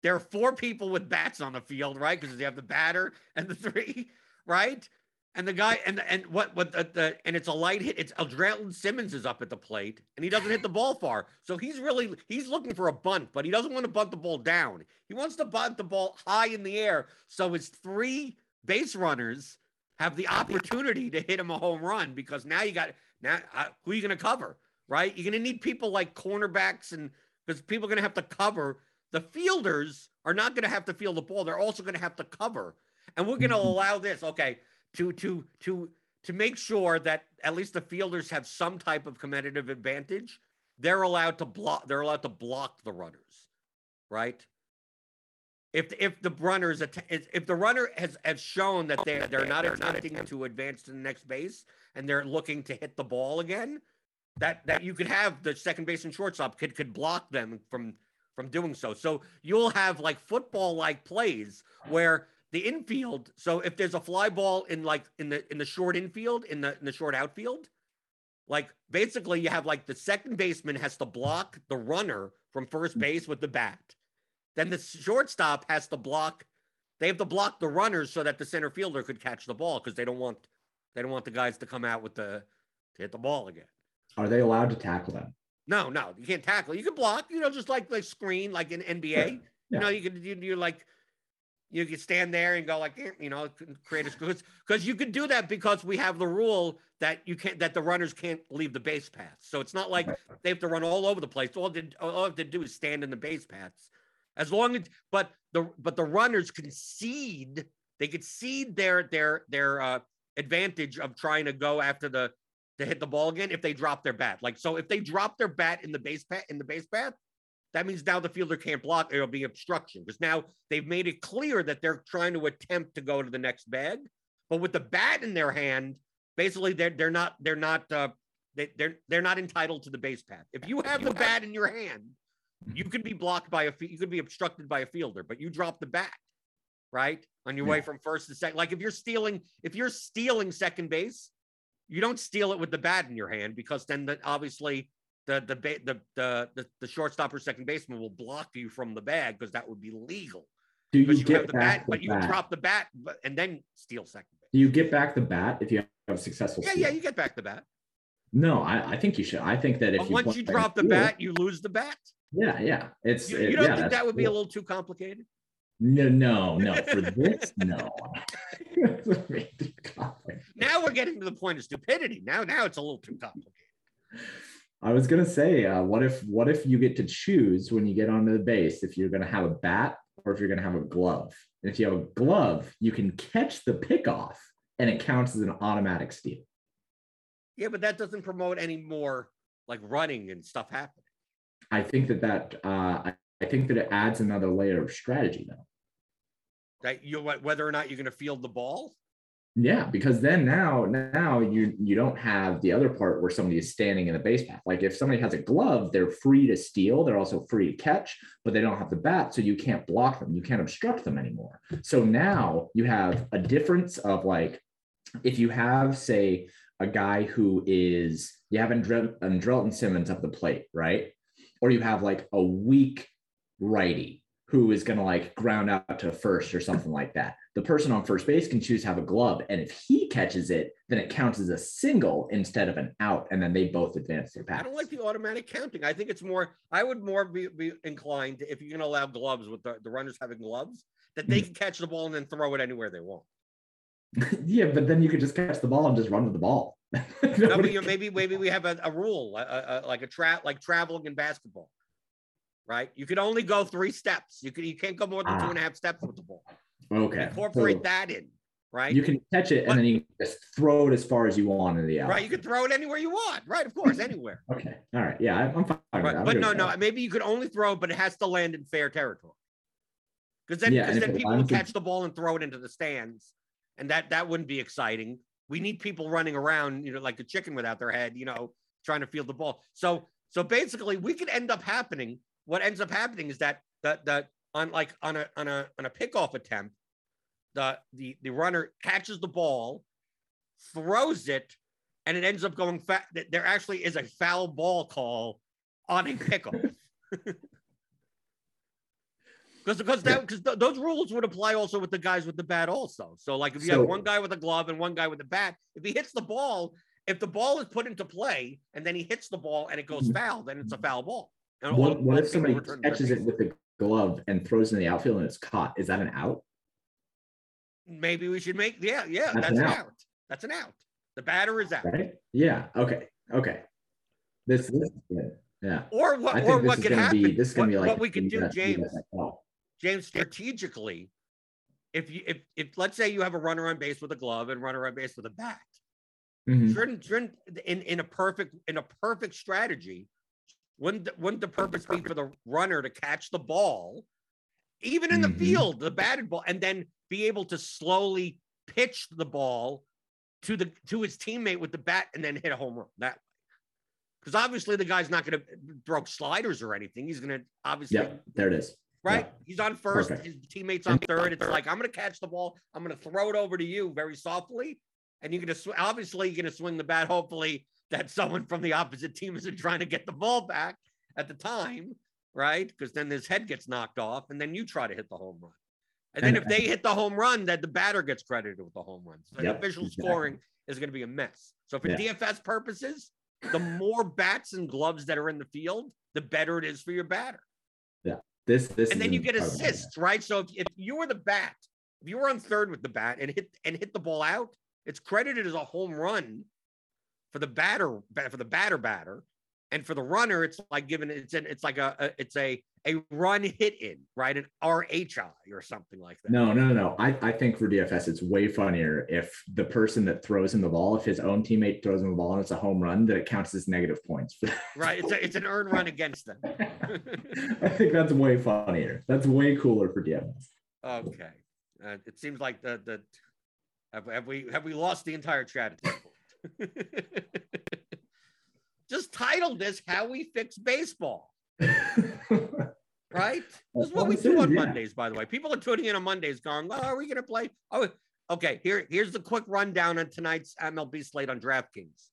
Speaker 1: There are four people with bats on the field, right? Because you have the batter and the three, right? And the guy and and what what the, the and it's a light hit. It's Andrelton Simmons is up at the plate and he doesn't hit the ball far. So he's really he's looking for a bunt, but he doesn't want to bunt the ball down. He wants to bunt the ball high in the air. So his three base runners have the opportunity to hit him a home run because now you got now uh, who are you going to cover, right? You're going to need people like cornerbacks and because people are going to have to cover. The fielders are not going to have to field the ball. They're also going to have to cover, and we're going to
Speaker 2: Mhm.
Speaker 1: allow this. Okay, to to to to make sure that at least the fielders have some type of competitive advantage. They're allowed to block. They're allowed to block the runners, right? If if the runners att- if the runner has has shown that they're they're not attempting to advance to the next base and they're looking to hit the ball again, that that you could have the second base and shortstop could could block them from from doing so. So you'll have like football like plays where the infield. So if there's a fly ball in like in the in the short infield in the in the short outfield, like basically you have like the second baseman has to block the runner from first base with the bat. Then the shortstop has to block. They have to block the runners so that the center fielder could catch the ball because they don't want they don't want the guys to come out with the to hit the ball again.
Speaker 2: Are they allowed to tackle them?
Speaker 1: No, no, you can't tackle. You can block, you know, just like like screen, like in NBA.
Speaker 2: Yeah,
Speaker 1: You know, you can you, you like you can stand there and go like, eh, you know, create a because because you can do that because we have the rule that you can't that the runners can't leave the base paths. So it's not like they have to run all over the place. All they all they have to do is stand in the base paths. As long as but the but the runners can cede, they could cede their their their uh advantage of trying to go after the to hit the ball again if they drop their bat. Like so, if they drop their bat in the base path in the base path, that means now the fielder can't block. It'll be obstruction because now they've made it clear that they're trying to attempt to go to the next bag. But with the bat in their hand, basically they're they're not they're not uh, they, they're they're not entitled to the base path. If you have the bat in your hand, you could be blocked by a you could be obstructed by a fielder, but you drop the bat right on your way from first to second. Like if you're stealing if you're stealing second base, you don't steal it with the bat in your hand because then the, obviously the the, the the the the shortstop or second baseman will block you from the bag because that would be legal
Speaker 2: Do you
Speaker 1: you,
Speaker 2: get
Speaker 1: have the
Speaker 2: back
Speaker 1: bat,
Speaker 2: the
Speaker 1: but you
Speaker 2: bat?
Speaker 1: drop the bat and then steal second base.
Speaker 2: Do you get back the bat if you have a successful?
Speaker 1: Yeah,
Speaker 2: steal?
Speaker 1: yeah, you get back the bat.
Speaker 2: No, I, I think you should. I think that if
Speaker 1: But
Speaker 2: you
Speaker 1: once you drop the bat, you lose the bat.
Speaker 2: yeah, yeah, it's
Speaker 1: You, you don't
Speaker 2: yeah,
Speaker 1: think that would be a little too complicated?
Speaker 2: No, no, no. For this, no. It's way too complicated.
Speaker 1: Now we're getting to the point of stupidity. Now, now it's a little too complicated.
Speaker 2: I was gonna say, uh, what if what if you get to choose when you get onto the base if you're gonna have a bat or if you're gonna have a glove? And if you have a glove, you can catch the pickoff and it counts as an automatic steal.
Speaker 1: Yeah, but that doesn't promote any more like running and stuff happening.
Speaker 2: I think that that uh, I think that it adds another layer of strategy though.
Speaker 1: That you whether or not you're going to field the ball.
Speaker 2: Yeah, because then now now you you don't have the other part where somebody is standing in the base path. Like if somebody has a glove, they're free to steal, they're also free to catch, but they don't have the bat, so you can't block them, you can't obstruct them anymore. So now you have a difference of like if you have say a guy who is you have Andre- Andrelton Simmons up the plate, right? Or you have like a weak righty who is going to like ground out to first or something like that. the person on first base can choose to have a glove. And if he catches it, then it counts as a single instead of an out. And then they both advance their pass.
Speaker 1: I don't like the automatic counting. I think it's more, I would more be, be inclined to, if you're going to allow gloves with the, the runners having gloves, that they
Speaker 2: Mhm.
Speaker 1: can catch the ball and then throw it anywhere they want.
Speaker 2: yeah, but then you could just catch the ball and just run with the ball.
Speaker 1: No, maybe maybe we have a, a rule, a, a- like a trap, like traveling in basketball, right? You can only go three steps. You can you can't go more than two
Speaker 2: Ah.
Speaker 1: and a half steps with the ball.
Speaker 2: Okay.
Speaker 1: Incorporate
Speaker 2: so
Speaker 1: that in, right?
Speaker 2: You can catch it
Speaker 1: But-
Speaker 2: and then you can just throw it as far as you want in the out.
Speaker 1: right, you can throw it anywhere you want, right? Of course, anywhere.
Speaker 2: Okay. All right. Yeah, I'm fine.
Speaker 1: Right,
Speaker 2: I'm
Speaker 1: but no, no,
Speaker 2: that.
Speaker 1: maybe you could only throw, but it has to land in fair territory. Because then,
Speaker 2: Yeah,
Speaker 1: because
Speaker 2: and
Speaker 1: then people would catch the ball and throw it into the stands, and that that wouldn't be exciting. We need people running around, you know, like a chicken without their head, you know, trying to field the ball. So, so basically, we could end up happening. What ends up happening is that that that on like on a on a on a pickoff attempt, the the the runner catches the ball, throws it, and it ends up going fat. There actually is a foul ball call on a pickoff. Because because that because th- those rules would apply also with the guys with the bat also. So like if you
Speaker 2: So-
Speaker 1: have one guy with a glove and one guy with a bat, if he hits the ball, if the ball is put into play and then he hits the ball and it goes
Speaker 2: Mhm.
Speaker 1: foul, then it's a foul ball. And
Speaker 2: What, what if somebody
Speaker 1: return to their
Speaker 2: catches it with the glove and throws it in the outfield and it's caught? Is that an out?
Speaker 1: Maybe we should make yeah yeah
Speaker 2: That's
Speaker 1: that's,
Speaker 2: an out.
Speaker 1: out. That's an out. The batter is out.
Speaker 2: Right? Yeah. Okay. Okay. This, this is good. Yeah.
Speaker 1: Or what or what could
Speaker 2: gonna
Speaker 1: happen?
Speaker 2: be this is gonna
Speaker 1: what,
Speaker 2: be like
Speaker 1: what we could do, James. James, strategically, if you if if let's say you have a runner on base with a glove and runner on base with a bat,
Speaker 2: Mhm.
Speaker 1: shouldn't, shouldn't in in a perfect in a perfect strategy, wouldn't the- wouldn't the purpose be for the runner to catch the ball, even in the
Speaker 2: Mhm.
Speaker 1: field, the batted ball, and then be able to slowly pitch the ball to the to his teammate with the bat and then hit a home run that way. Because obviously the guy's not going to throw sliders or anything. He's going to obviously
Speaker 2: Yeah, There it is.
Speaker 1: right?
Speaker 2: Yeah.
Speaker 1: He's on first,
Speaker 2: Perfect.
Speaker 1: his teammates on third. It's like I'm going to catch the ball, I'm going to throw it over to you very softly, and you're going to sw- obviously you're going to swing the bat. Hopefully, that someone from the opposite team isn't trying to get the ball back at the time, right? Because then his head gets knocked off, and then you try to hit the home run. And then
Speaker 2: And-
Speaker 1: if they hit the home run, then the batter gets credited with the home run. So
Speaker 2: Yep,
Speaker 1: the official
Speaker 2: exactly.
Speaker 1: scoring is going to be a mess. So for
Speaker 2: Yeah.
Speaker 1: DFS purposes, the more bats and gloves that are in the field, the better it is for your batter Yeah.
Speaker 2: This this
Speaker 1: and then you get assists, right? So if, if you were the bat, if you were on third with the bat and hit and hit the ball out, it's credited as a home run for the batter for the batter batter, and for the runner, it's like given it's an it's like a, a it's a a run hit in, right? An RHI or something like that.
Speaker 2: No, no, no. I, I think for DFS, it's way funnier if the person that throws him the ball, if his own teammate throws him the ball and it's a home run, that it counts as negative points.
Speaker 1: Right? It's a, it's an earned run against them.
Speaker 2: I think that's way funnier. That's way cooler for DFS.
Speaker 1: Okay. Uh, it seems like the the have, have we have we lost the entire chat at this point? Just title this "How We Fix Baseball," right? This is what we do on. Mondays, by the way. People are tuning in on Mondays, going, "Oh, are we going to play?" Oh, okay. Here, here's the quick rundown on tonight's MLB slate on DraftKings.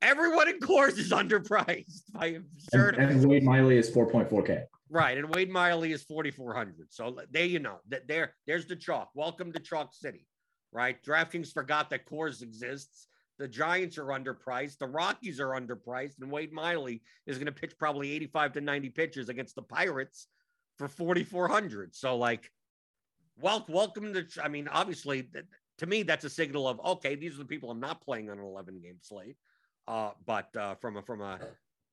Speaker 1: Everyone in Coors is underpriced by a
Speaker 2: And,
Speaker 1: certain
Speaker 2: and Wade Miley is 4.4K.
Speaker 1: Right, and Wade Miley is 4,400. So there you know that there, there's the chalk. Welcome to Chalk City, right? DraftKings forgot that Coors exists. The Giants are underpriced. The Rockies are underpriced, and Wade Miley is going to pitch probably 85 to 90 pitches against the Pirates for 4,400. So like, wel- welcome to. I mean, obviously, to me, that's a signal of okay, these are the people I'm not playing on an 11 game slate. Uh, but uh, from a from a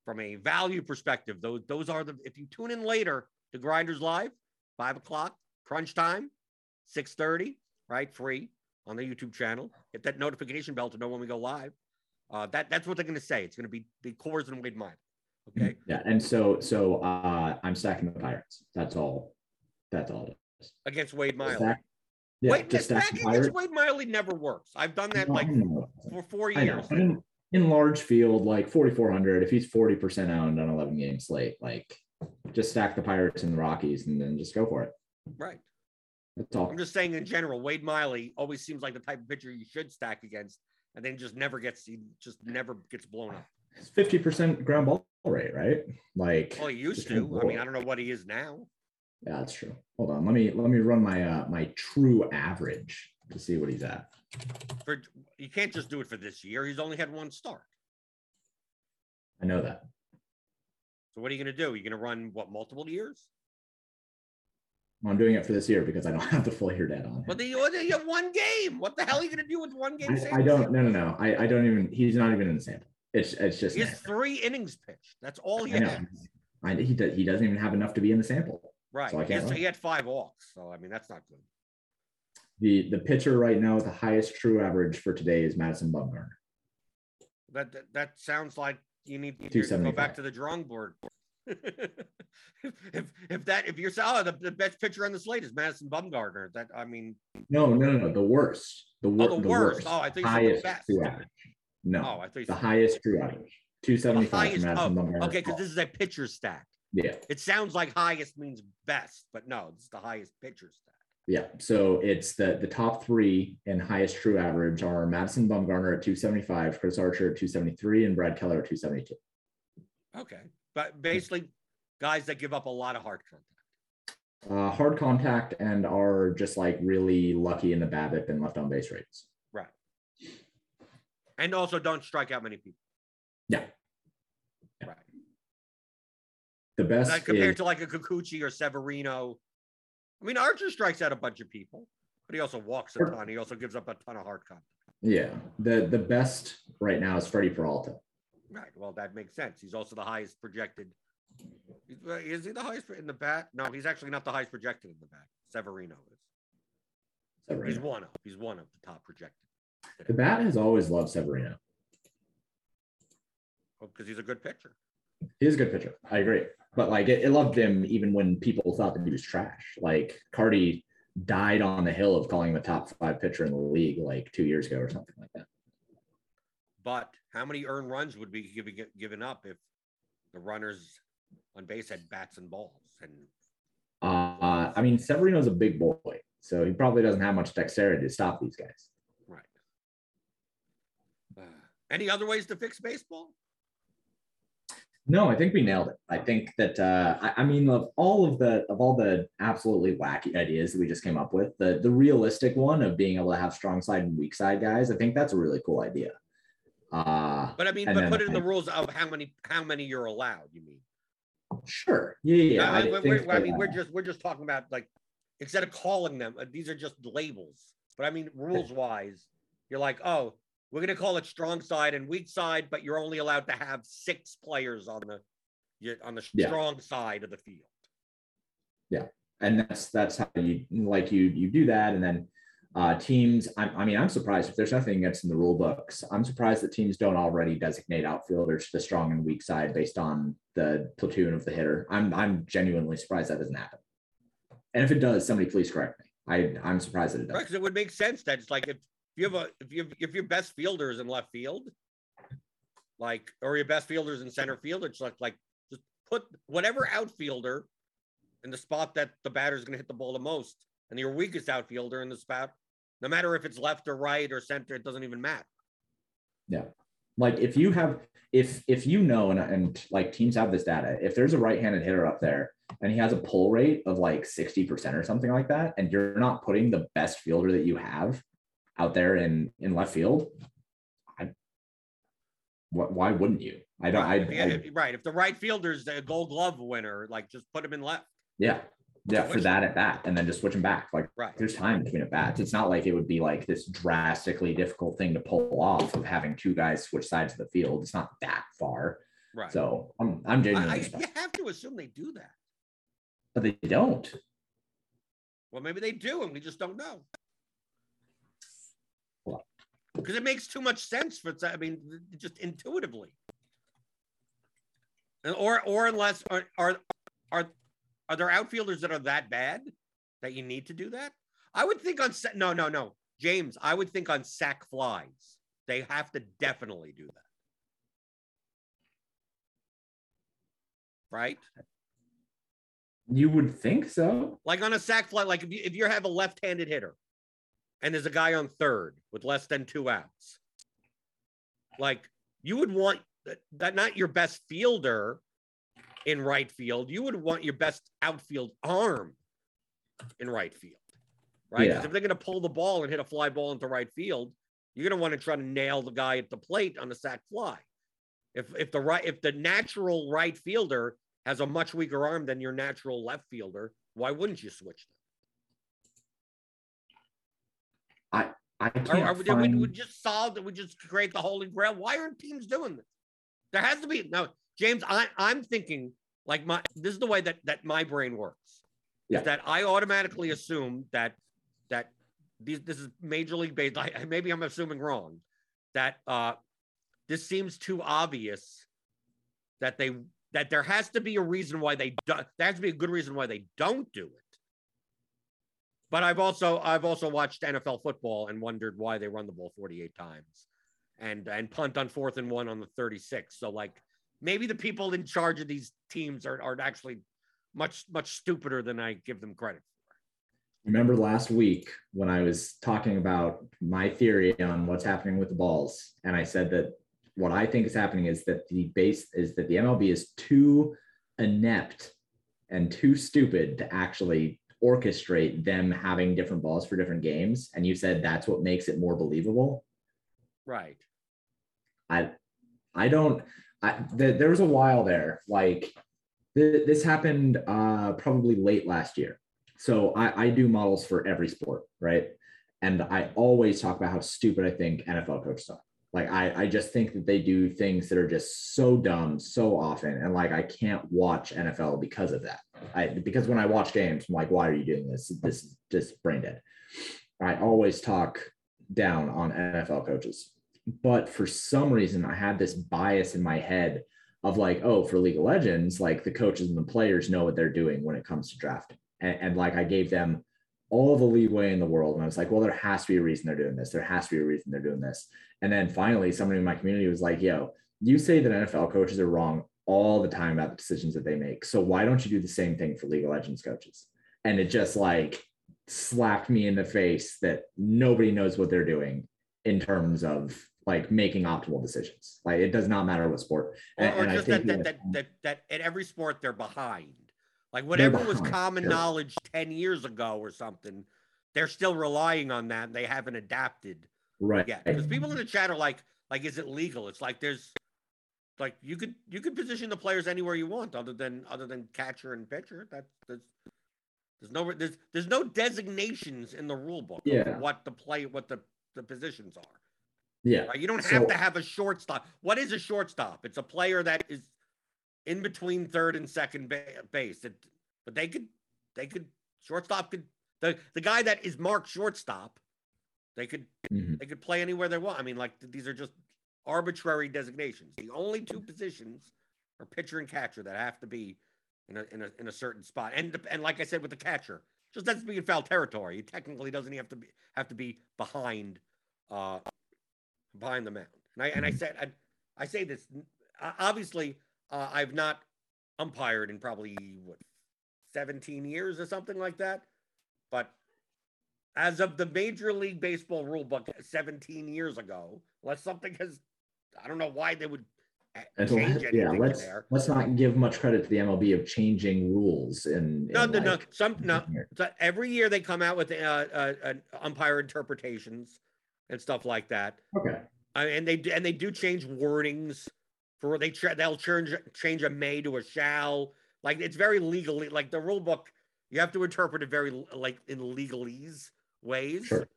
Speaker 1: from a value perspective, those those are the if you tune in later to Grinders Live, five o'clock, crunch time, 6:30, right? Free on the YouTube channel. Hit that notification bell to know when we go live. Uh, that that's what they're gonna say. It's gonna be the Coors and Wade Miley. Okay.
Speaker 2: Yeah. And so so uh I'm stacking the Pirates. That's all. That's all it is.
Speaker 1: Against Wade Miley.
Speaker 2: Stack- yeah,
Speaker 1: Wait,
Speaker 2: just stack the
Speaker 1: stacking
Speaker 2: Pirates.
Speaker 1: against Wade Miley never works. I've done that
Speaker 2: No,
Speaker 1: like for four years.
Speaker 2: In, in large field, like 4,400, if he's 40% owned on 11 game slate, like just stack the Pirates and the Rockies and then just go for it.
Speaker 1: Right.
Speaker 2: That's all.
Speaker 1: I'm just saying in general, Wade Miley always seems like the type of pitcher you should stack against, and then just never gets he just never gets blown up.
Speaker 2: It's 50% ground ball rate, right? Like,
Speaker 1: Well, he used to.
Speaker 2: of
Speaker 1: I mean. I don't know what he is now.
Speaker 2: Yeah, that's true. Hold on. Let me let me run my uh my true average to see what he's at.
Speaker 1: For you can't just do it for this year. He's only had one start.
Speaker 2: I know that.
Speaker 1: So what are you going to do? Are You're going to run what multiple years?
Speaker 2: I'm doing it for this year because I don't have the full year data on.
Speaker 1: But you, you have one game. What the hell are you going to do with one game?
Speaker 2: I, I, don't. No, no, no. I, I don't even. He's not even in the sample. It's it's just.
Speaker 1: He has three innings pitched. That's all he
Speaker 2: I
Speaker 1: has.
Speaker 2: I, he does. He doesn't even have enough to be in the sample.
Speaker 1: Right.
Speaker 2: So I can't.
Speaker 1: he had five walks. So I mean, that's not good.
Speaker 2: The the pitcher right now with the highest true average for today is Madison Bumgarner.
Speaker 1: That that, that sounds like you need to go back to the drawing board. if if that if you're oh, the, the best pitcher on the slate is Madison Bumgarner, that I mean,
Speaker 2: No, no, no, no. The worst. The, wor-
Speaker 1: oh, the,
Speaker 2: the
Speaker 1: worst.
Speaker 2: worst.
Speaker 1: Oh, I think the
Speaker 2: highest
Speaker 1: best.
Speaker 2: true average. No,
Speaker 1: Oh, I think
Speaker 2: the highest true average. Two
Speaker 1: the
Speaker 2: seventy five
Speaker 1: highest.
Speaker 2: for Madison
Speaker 1: Oh,
Speaker 2: Bumgarner.
Speaker 1: okay, because this is a pitcher stack.
Speaker 2: yeah,
Speaker 1: It sounds like highest means best, but no, it's the highest pitcher stack.
Speaker 2: yeah. So it's the the top three in highest true average are Madison Bumgarner at two seventy five, Chris Archer at two seventy three, and Brad Keller at two seventy two.
Speaker 1: Okay, but basically, guys that give up a lot of hard contact.
Speaker 2: Uh, hard contact and are just like really lucky in the BABIP and left on base rates.
Speaker 1: Right. And also don't strike out many people.
Speaker 2: Yeah.
Speaker 1: Right.
Speaker 2: The best
Speaker 1: Like compared
Speaker 2: is-
Speaker 1: to like a Kikuchi or Severino. I mean, Archer strikes out a bunch of people, but he also walks a ton. He also gives up a ton of hard contact.
Speaker 2: yeah. The the best right now is Freddie Peralta.
Speaker 1: Right. Well, that makes sense. He's also the highest projected. Is he the highest in the bat? No, he's actually not the highest projected in the bat. Severino is.
Speaker 2: Severino.
Speaker 1: He's one of. He's one of the top projected.
Speaker 2: The bat has always loved Severino.
Speaker 1: Oh, because he's a good pitcher.
Speaker 2: He's a good pitcher. I agree. But like it, it loved him even when people thought that he was trash. Like Cardi died on the hill of calling him a top five pitcher in the league like two years ago or something like that.
Speaker 1: But how many earned runs would be giving given up if the runners on base had bats and balls? And
Speaker 2: Uh, I mean, Severino's a big boy, so he probably doesn't have much dexterity to stop these guys.
Speaker 1: right. Uh, any other ways to fix baseball?
Speaker 2: No, I think we nailed it. I think that uh, I, I mean of all of the of all the absolutely wacky ideas that we just came up with, the the realistic one of being able to have strong side and weak side guys, I think that's a really cool idea. Uh
Speaker 1: But I mean, but
Speaker 2: then
Speaker 1: put it in the rules of how many how many you're allowed. You mean?
Speaker 2: sure. Yeah, yeah. I
Speaker 1: I- we're, I mean, we're just we're just talking about like instead of calling them, uh, these are just labels. But I mean, rules wise, you're like, oh, we're gonna call it strong side and weak side, but you're only allowed to have six players on the you- on the
Speaker 2: Yeah.
Speaker 1: strong side of the field.
Speaker 2: Yeah, and that's that's how you like you you do that and then uh teams I, I mean i'm surprised if there's nothing against in the rule books. I'm surprised that teams don't already designate outfielders to the strong and weak side based on the platoon of the hitter. I'm i'm genuinely surprised that doesn't happen. And if it does somebody please correct me. I i'm surprised that it does
Speaker 1: because it would make sense that it's like if you have a if you if your best fielder is in left field, like or your best fielder's in center field, it's like like just put whatever outfielder in the spot that the batter is going to hit the ball the most, and your weakest outfielder in the spot, no matter if it's left or right or center, it doesn't even matter. Yeah.
Speaker 2: Like if you have if if you know and, and like teams have this data if there's a right-handed hitter up there and he has a pull rate of like 60% or something like that and you're not putting the best fielder that you have out there in in left field I, wh- why wouldn't you i don't
Speaker 1: right,
Speaker 2: I,
Speaker 1: you-
Speaker 2: I-
Speaker 1: right. If the right fielder's a Gold Glove winner, like just put him in left.
Speaker 2: yeah yeah for that at bat and then just switch them back like
Speaker 1: Right.
Speaker 2: there's time between at bats it's not like it would be like this drastically difficult thing to pull off of having two guys switch sides of the field it's not that far
Speaker 1: Right.
Speaker 2: so i'm i'm
Speaker 1: I,
Speaker 2: genuinely
Speaker 1: I,
Speaker 2: surprised.
Speaker 1: you have to assume they do that.
Speaker 2: but they don't
Speaker 1: Well, maybe they do, and we just don't know. Because it makes too much sense for I mean, just intuitively. Or, or unless are are are are there outfielders that are that bad that you need to do that? I would think on no no no James. I would think on sac flies they have to definitely do that. Right?
Speaker 2: You would think so.
Speaker 1: like on a sac fly, like if you if you have a left-handed hitter and there's a guy on third with less than two outs, like you would want that, that not your best fielder in right field, you would want your best outfield arm in right field, right? Because
Speaker 2: Yeah.
Speaker 1: if they're going to pull the ball and hit a fly ball into right field, you're going to want to try to nail the guy at the plate on the sac fly. If if the right if the natural right fielder has a much weaker arm than your natural left fielder, why wouldn't you switch them?
Speaker 2: I
Speaker 1: them?
Speaker 2: can't
Speaker 1: or would
Speaker 2: find,
Speaker 1: we would just solve that? We just create the holy grail. Why aren't teams doing this? There has to be no James. I I'm thinking like my this is the way that that my brain works.
Speaker 2: Yeah.
Speaker 1: Is that I automatically assume that that these this is major league based. I, maybe I'm assuming wrong. That uh this seems too obvious that they that there has to be a reason why they do there has to be a good reason why they don't do it. But I've also I've also watched NFL football and wondered why they run the ball 48 times and and punt on fourth and one on the 36. So like maybe the people in charge of these teams are, are actually much much stupider than I give them credit. For.
Speaker 2: Remember last week when I was talking about my theory on what's happening with the balls, and I said that what I think is happening is that the base is that the MLB is too inept and too stupid to actually orchestrate them having different balls for different games. And you said that's what makes it more believable.
Speaker 1: Right.
Speaker 2: I I don't I th- there was a while there like th- this happened uh probably late last year. So I I do models for every sport, right? And I always talk about how stupid I think NFL coaches are. Like I I just think that they do things that are just so dumb so often and like I can't watch NFL because of that. I because when I watch games I'm like why are you doing this? This is just brain dead. I always talk down on NFL coaches but for some reason i had this bias in my head of like oh for league of legends like the coaches and the players know what they're doing when it comes to drafting. And, and like i gave them all the leeway in the world and i was like well there has to be a reason they're doing this. There has to be a reason they're doing this. And then finally somebody in my community was like yo you say that nfl coaches are wrong all the time about the decisions that they make. So why don't you do the same thing for league of legends coaches? And it just like slapped me in the face that nobody knows what they're doing in terms of like making optimal decisions. Like it does not matter what sport.
Speaker 1: Or,
Speaker 2: And-
Speaker 1: or
Speaker 2: I
Speaker 1: just that
Speaker 2: think
Speaker 1: that,
Speaker 2: that-
Speaker 1: that that at every sport they're behind. Like whatever was common
Speaker 2: sure.
Speaker 1: knowledge 10 years ago or something, they're still relying on that. And they haven't adapted
Speaker 2: right.
Speaker 1: yet. Because people in the chat are like, like, is it legal? It's like there's like you could you could position the players anywhere you want other than other than catcher and pitcher. That that's there's there's no there's there's no designations in the rule book of
Speaker 2: Yeah.
Speaker 1: what the play what the the positions are.
Speaker 2: Yeah.
Speaker 1: Right? You don't have
Speaker 2: So-
Speaker 1: to have a shortstop. What is a shortstop? It's a player that is in between third and second ba- base. It, but they could, they could, shortstop could the the guy that is marked shortstop. They could
Speaker 2: Mhm.
Speaker 1: they could play anywhere they want. I mean, like these are just arbitrary designations. The only two positions are pitcher and catcher that have to be in a in a in a certain spot. And and like I said with the catcher, just to be in foul territory. He technically doesn't have to be have to be behind uh behind the mound. And I and I said I, I say this obviously uh, I've not umpired in probably what 17 years or something like that. But as of the Major League Baseball rule book 17 years ago, unless something has I don't know why they would
Speaker 2: And so,
Speaker 1: change anything
Speaker 2: yeah, let's
Speaker 1: there.
Speaker 2: let's not give much credit to the MLB of changing rules in,
Speaker 1: No,
Speaker 2: in,
Speaker 1: no, no.
Speaker 2: like,
Speaker 1: Some no. So every year they come out with uh, uh, umpire interpretations and stuff like that.
Speaker 2: Okay.
Speaker 1: And they do- and they do change wordings for they they'll change change a may to a shall. Like it's very legally like the rule book. You have to interpret it very like in legalese ways.
Speaker 2: Sure.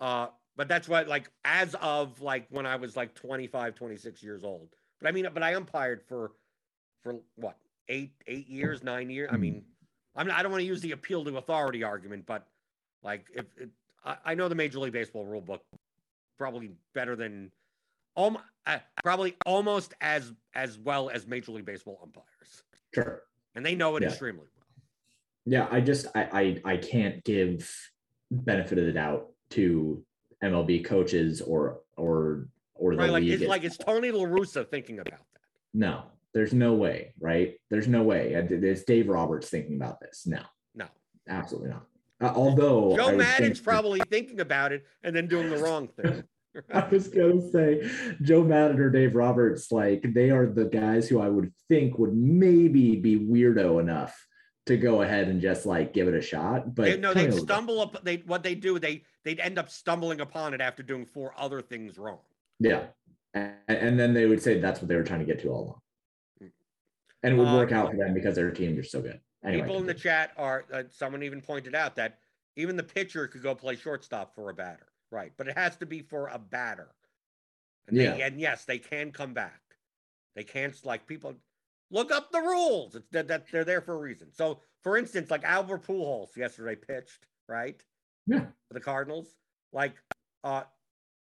Speaker 1: Uh, but that's what like as of like when I was like 25, 26 years old. But I mean, but I umpired for for what eight eight years, nine years. I mean, I'm not, I don't want to use the appeal to authority argument, but like if it, I, I know the Major League Baseball rule book probably better than almost uh, probably almost as as well as Major League Baseball umpires,
Speaker 2: Sure.
Speaker 1: and they know it
Speaker 2: Yeah.
Speaker 1: extremely well.
Speaker 2: Yeah, I just I, I I can't give benefit of the doubt to MLB coaches or or or the
Speaker 1: Right? Like
Speaker 2: league.
Speaker 1: it's like it's Tony La Russa thinking about that.
Speaker 2: no, there's no way, right? There's no way. It's Dave Roberts thinking about this. No,
Speaker 1: No,
Speaker 2: absolutely not. Uh, although
Speaker 1: Joe
Speaker 2: I Maddon's
Speaker 1: probably thinking about it and then doing the wrong thing.
Speaker 2: I was gonna say Joe Maddon or Dave Roberts, like they are the guys who I would think would maybe be weirdo enough to go ahead and just like give it a shot. But
Speaker 1: They, no, they'd stumble up. They what they do, they they'd end up stumbling upon it after doing four other things wrong.
Speaker 2: Yeah. And, and then they would say that's what they were trying to get to all along.
Speaker 1: Mm.
Speaker 2: And it would work
Speaker 1: Uh,
Speaker 2: out for them because their teams are so good. Anyway,
Speaker 1: People in the chat are. Uh, someone even pointed out that even the pitcher could go play shortstop for a batter, right? But it has to be for a batter. And they,
Speaker 2: Yeah.
Speaker 1: and yes, they can come back. They can't like people look up the rules. It's that, that they're there for a reason. So, for instance, like Albert Pujols yesterday pitched, right?
Speaker 2: Yeah.
Speaker 1: For the Cardinals, like, uh,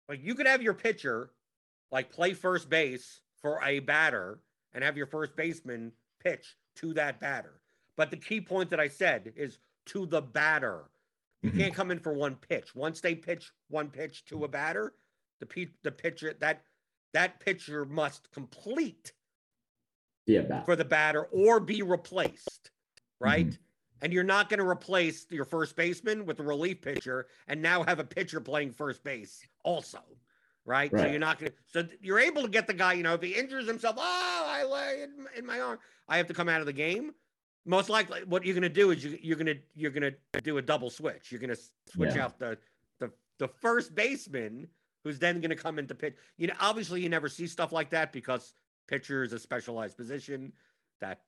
Speaker 1: like you could have your pitcher like play first base for a batter and have your first baseman pitch to that batter. But the key point that I said is to the batter. You
Speaker 2: Mhm.
Speaker 1: can't come in for one pitch. Once they pitch one pitch to a batter, the pe- the pitcher that that pitcher must complete
Speaker 2: Yeah,
Speaker 1: for the batter or be replaced, right?
Speaker 2: Mhm.
Speaker 1: And you're not going to replace your first baseman with a relief pitcher and now have a pitcher playing first base also, right? So you're not going to. So you're able to get the guy. You know, if he injures himself, oh, I lay in, in my arm, I have to come out of the game. Most likely, what you're going to do is you, you're going to you're going to do a double switch. You're going to switch
Speaker 2: Yeah.
Speaker 1: out the the the first baseman who's then going to come into pitch. You know, obviously, you never see stuff like that because pitcher is a specialized position that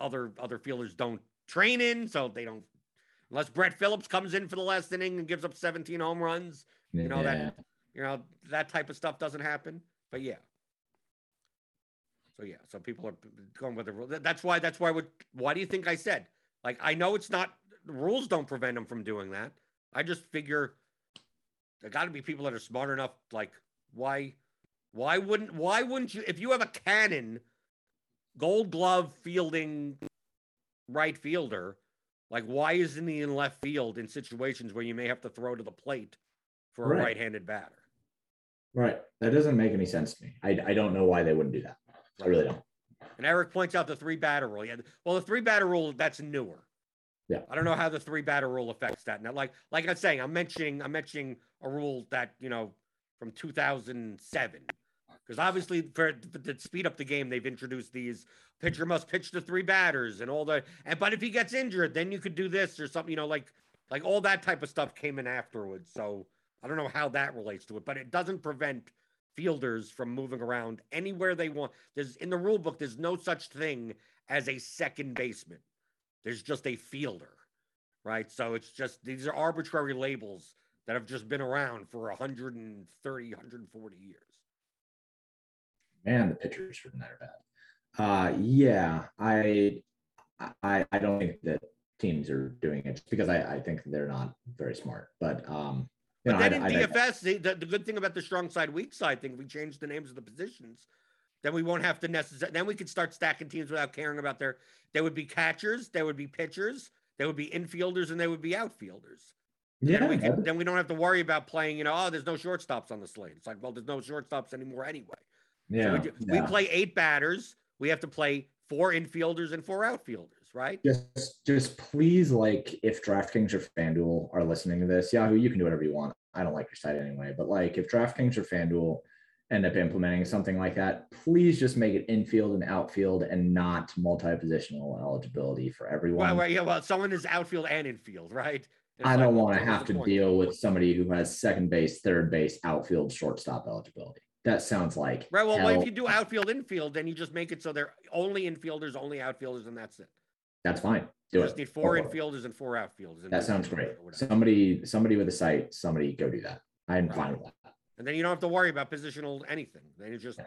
Speaker 1: other other fielders don't train in, so they don't. Unless Brett Phillips comes in for the last inning and gives up 17 home runs, you know, that- you know that type of stuff doesn't happen. But yeah. So yeah, so people are going with the rule. That's why. That's why. Would why do you think I said? Like I know it's not the rules don't prevent them from doing that. I just figure there got to be people that are smart enough. Like why? Why wouldn't? Why wouldn't you? If you have a cannon, Gold Glove fielding right fielder, like why isn't he in left field in situations where you may have to throw to the plate for a
Speaker 2: Right.
Speaker 1: right-handed batter?
Speaker 2: Right. That doesn't make any sense to me. I, I don't know why they wouldn't do that. I really don't.
Speaker 1: And Eric points out the three batter rule. Yeah, well, the three batter rule that's newer.
Speaker 2: Yeah.
Speaker 1: I don't know how the three batter rule affects that. Now, like like I'm saying, I'm mentioning I'm mentioning a rule that you know from 2007, because obviously for, for to speed up the game, they've introduced these pitcher must pitch to three batters and all the and but if he gets injured, then you could do this or something. You know, like like all that type of stuff came in afterwards. So I don't know how that relates to it, but it doesn't prevent fielders from moving around anywhere they want. There's in the rule book, there's no such thing as a second baseman. There's just a fielder, right? So it's just these are arbitrary labels that have just been around for 130, 140 years.
Speaker 2: Man, the pitchers for that are bad. Uh, yeah, I, I, I don't think that teams are doing it just because I, I think they're not very smart. But um,
Speaker 1: But
Speaker 2: know,
Speaker 1: then
Speaker 2: I,
Speaker 1: in
Speaker 2: I,
Speaker 1: DFS, the, the, the good thing about the strong side, weak side thing, if we change the names of the positions, then we won't have to necessarily, then we could start stacking teams without caring about their, there would be catchers, there would be pitchers, there would be infielders, and there would be outfielders.
Speaker 2: yeah,
Speaker 1: Then we, can, then we don't have to worry about playing, you know, oh, there's no shortstops on the slate. It's like, well, there's no shortstops anymore anyway. So
Speaker 2: yeah,
Speaker 1: we, do- we play eight batters. We have to play four infielders and four outfielders, right?
Speaker 2: just just please like if DraftKings or FanDuel are listening to this, Yahoo, you can do whatever you want. I don't like your site anyway, but like if DraftKings or FanDuel end up implementing something like that, please just make it infield and outfield and not multi-positional eligibility for everyone.
Speaker 1: Well, well, yeah, well, someone is outfield and infield, right?
Speaker 2: I don't
Speaker 1: like,
Speaker 2: want to have to
Speaker 1: point?
Speaker 2: deal with somebody who has second base, third base, outfield, shortstop eligibility. That sounds like
Speaker 1: Right. Well, well, if you do outfield, infield, then you just make it so they're only infielders, only outfielders, and that's it.
Speaker 2: That's fine. Do
Speaker 1: just
Speaker 2: it.
Speaker 1: need four
Speaker 2: Go
Speaker 1: infielders and four outfielders. and
Speaker 2: That sounds
Speaker 1: you can do
Speaker 2: great.
Speaker 1: it or whatever.
Speaker 2: Somebody, somebody with a site, somebody go do that. I'm
Speaker 1: Right.
Speaker 2: fine with that.
Speaker 1: And then you don't have to worry about positional anything. Then you just,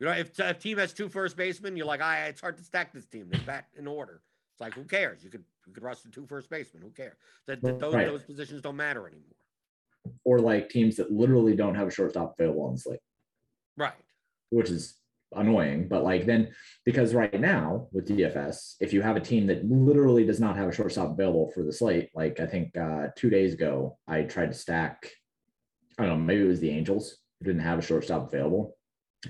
Speaker 1: you know, if a team has two first basemen, you're like, ah, it's hard to stack this team. They're bat in order. It's like, who cares? You could you could roster two first basemen. Who cares? That that those
Speaker 2: Right.
Speaker 1: those positions don't matter anymore.
Speaker 2: Or like teams that literally don't have a shortstop available on the slate.
Speaker 1: Right.
Speaker 2: which is annoying. But like then, because right now with DFS, if you have a team that literally does not have a shortstop available for the slate, like I think uh, two days ago, I tried to stack, I don't know, maybe it was the Angels who didn't have a shortstop available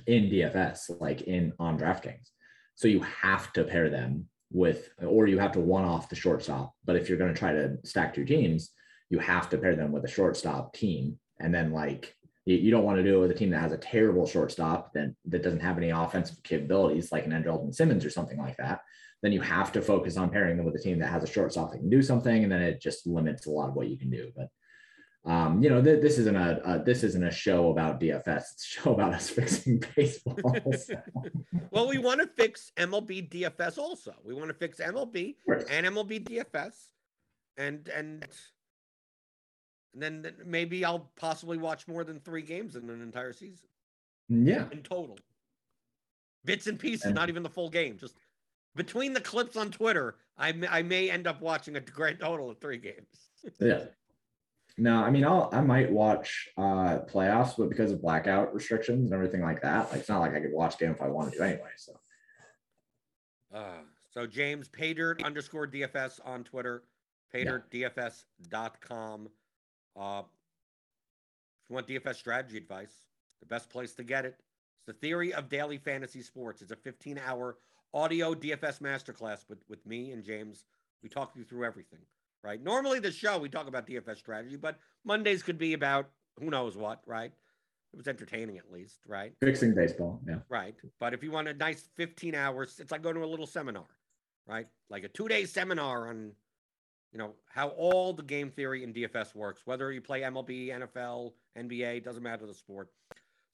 Speaker 2: in DFS, like in on DraftKings. So you have to pair them with, or you have to one off the shortstop. But if you're going to try to stack two teams, you have to pair them with a shortstop team and then like You don't want to do it with a team that has a terrible shortstop that, that doesn't have any offensive capabilities like an Andrelton Simmons or something like that. Then you have to focus on pairing them with a team that has a shortstop that can do something, and then it just limits a lot of what you can do. But um, you know, th- this isn't a uh, this isn't a show about DFS. It's a show about us fixing baseball.
Speaker 1: well, we want to fix MLB DFS also. We want to fix MLB and MLB DFS, and and and then maybe I'll possibly watch more than three games in an entire season.
Speaker 2: Yeah,
Speaker 1: in total, bits and pieces, and, not even the full game. Just between the clips on Twitter, I may, I may end up watching a grand total of three games.
Speaker 2: yeah. No, I mean, I'll I might watch uh playoffs, but because of blackout restrictions and everything like that, like it's not like I could watch game if I wanted to anyway. So,
Speaker 1: uh, so James Paydirt underscore DFS on Twitter, PaydirtDFS.com. Uh, if you want DFS strategy advice, the best place to get it. It's the Theory of Daily Fantasy Sports. It's a 15 hour audio DFS masterclass with, with me and James. We talk you through everything right? Normally, the show we talk about DFS strategy, but Mondays could be about who knows what, right? It was entertaining at least, right?
Speaker 2: Fixing baseball, yeah.
Speaker 1: Right. But if you want a nice 15 hours, it's like going to a little seminar, right? Like a two day seminar on, you know, how all the game theory in DFS works, whether you play MLB, NFL, NBA, doesn't matter the sport.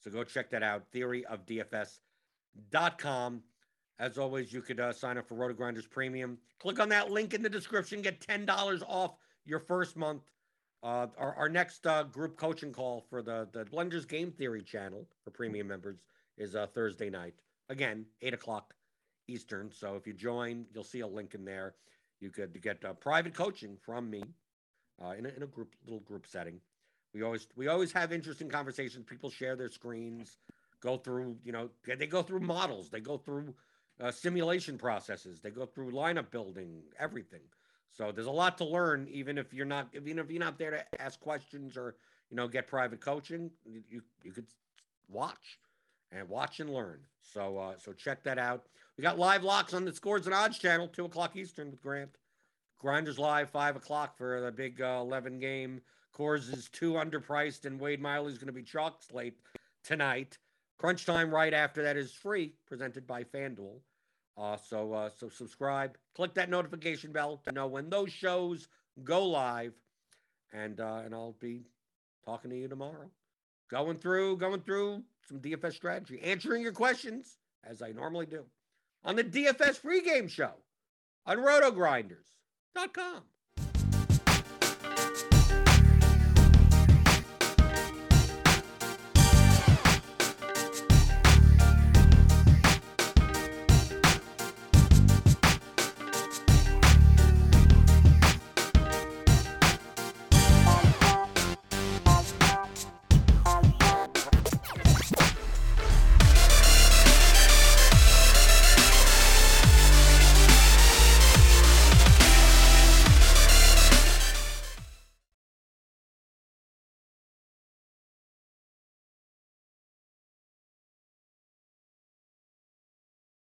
Speaker 1: So go check that out, theoryofdfs.com. As always, you could uh, sign up for RotoGrinders Premium. Click on that link in the description. Get ten dollars off your first month. Uh, our, our next uh, group coaching call for the the Blenders Game Theory channel for premium members is uh, Thursday night. Again, eight o'clock Eastern. So if you join, you'll see a link in there. You could get uh, private coaching from me uh, in, a, in a group little group setting. We always we always have interesting conversations. People share their screens, go through you know they go through models, they go through uh, simulation processes. They go through lineup building, everything. So there's a lot to learn, even if you're not, even if you're not there to ask questions or you know get private coaching. You you could watch and watch and learn. So uh, so check that out. We got live locks on the Scores and Odds channel, two o'clock Eastern with Grant. Grinders live five o'clock for the big uh, eleven game. Coors is too underpriced, and Wade Miley's going to be chalk slate tonight. Crunch time right after that is free, presented by FanDuel. Uh, so uh, so subscribe, click that notification bell to know when those shows go live, and uh, and I'll be talking to you tomorrow, going through going through some DFS strategy, answering your questions as I normally do on the DFS pregame show on RotoGrinders.com.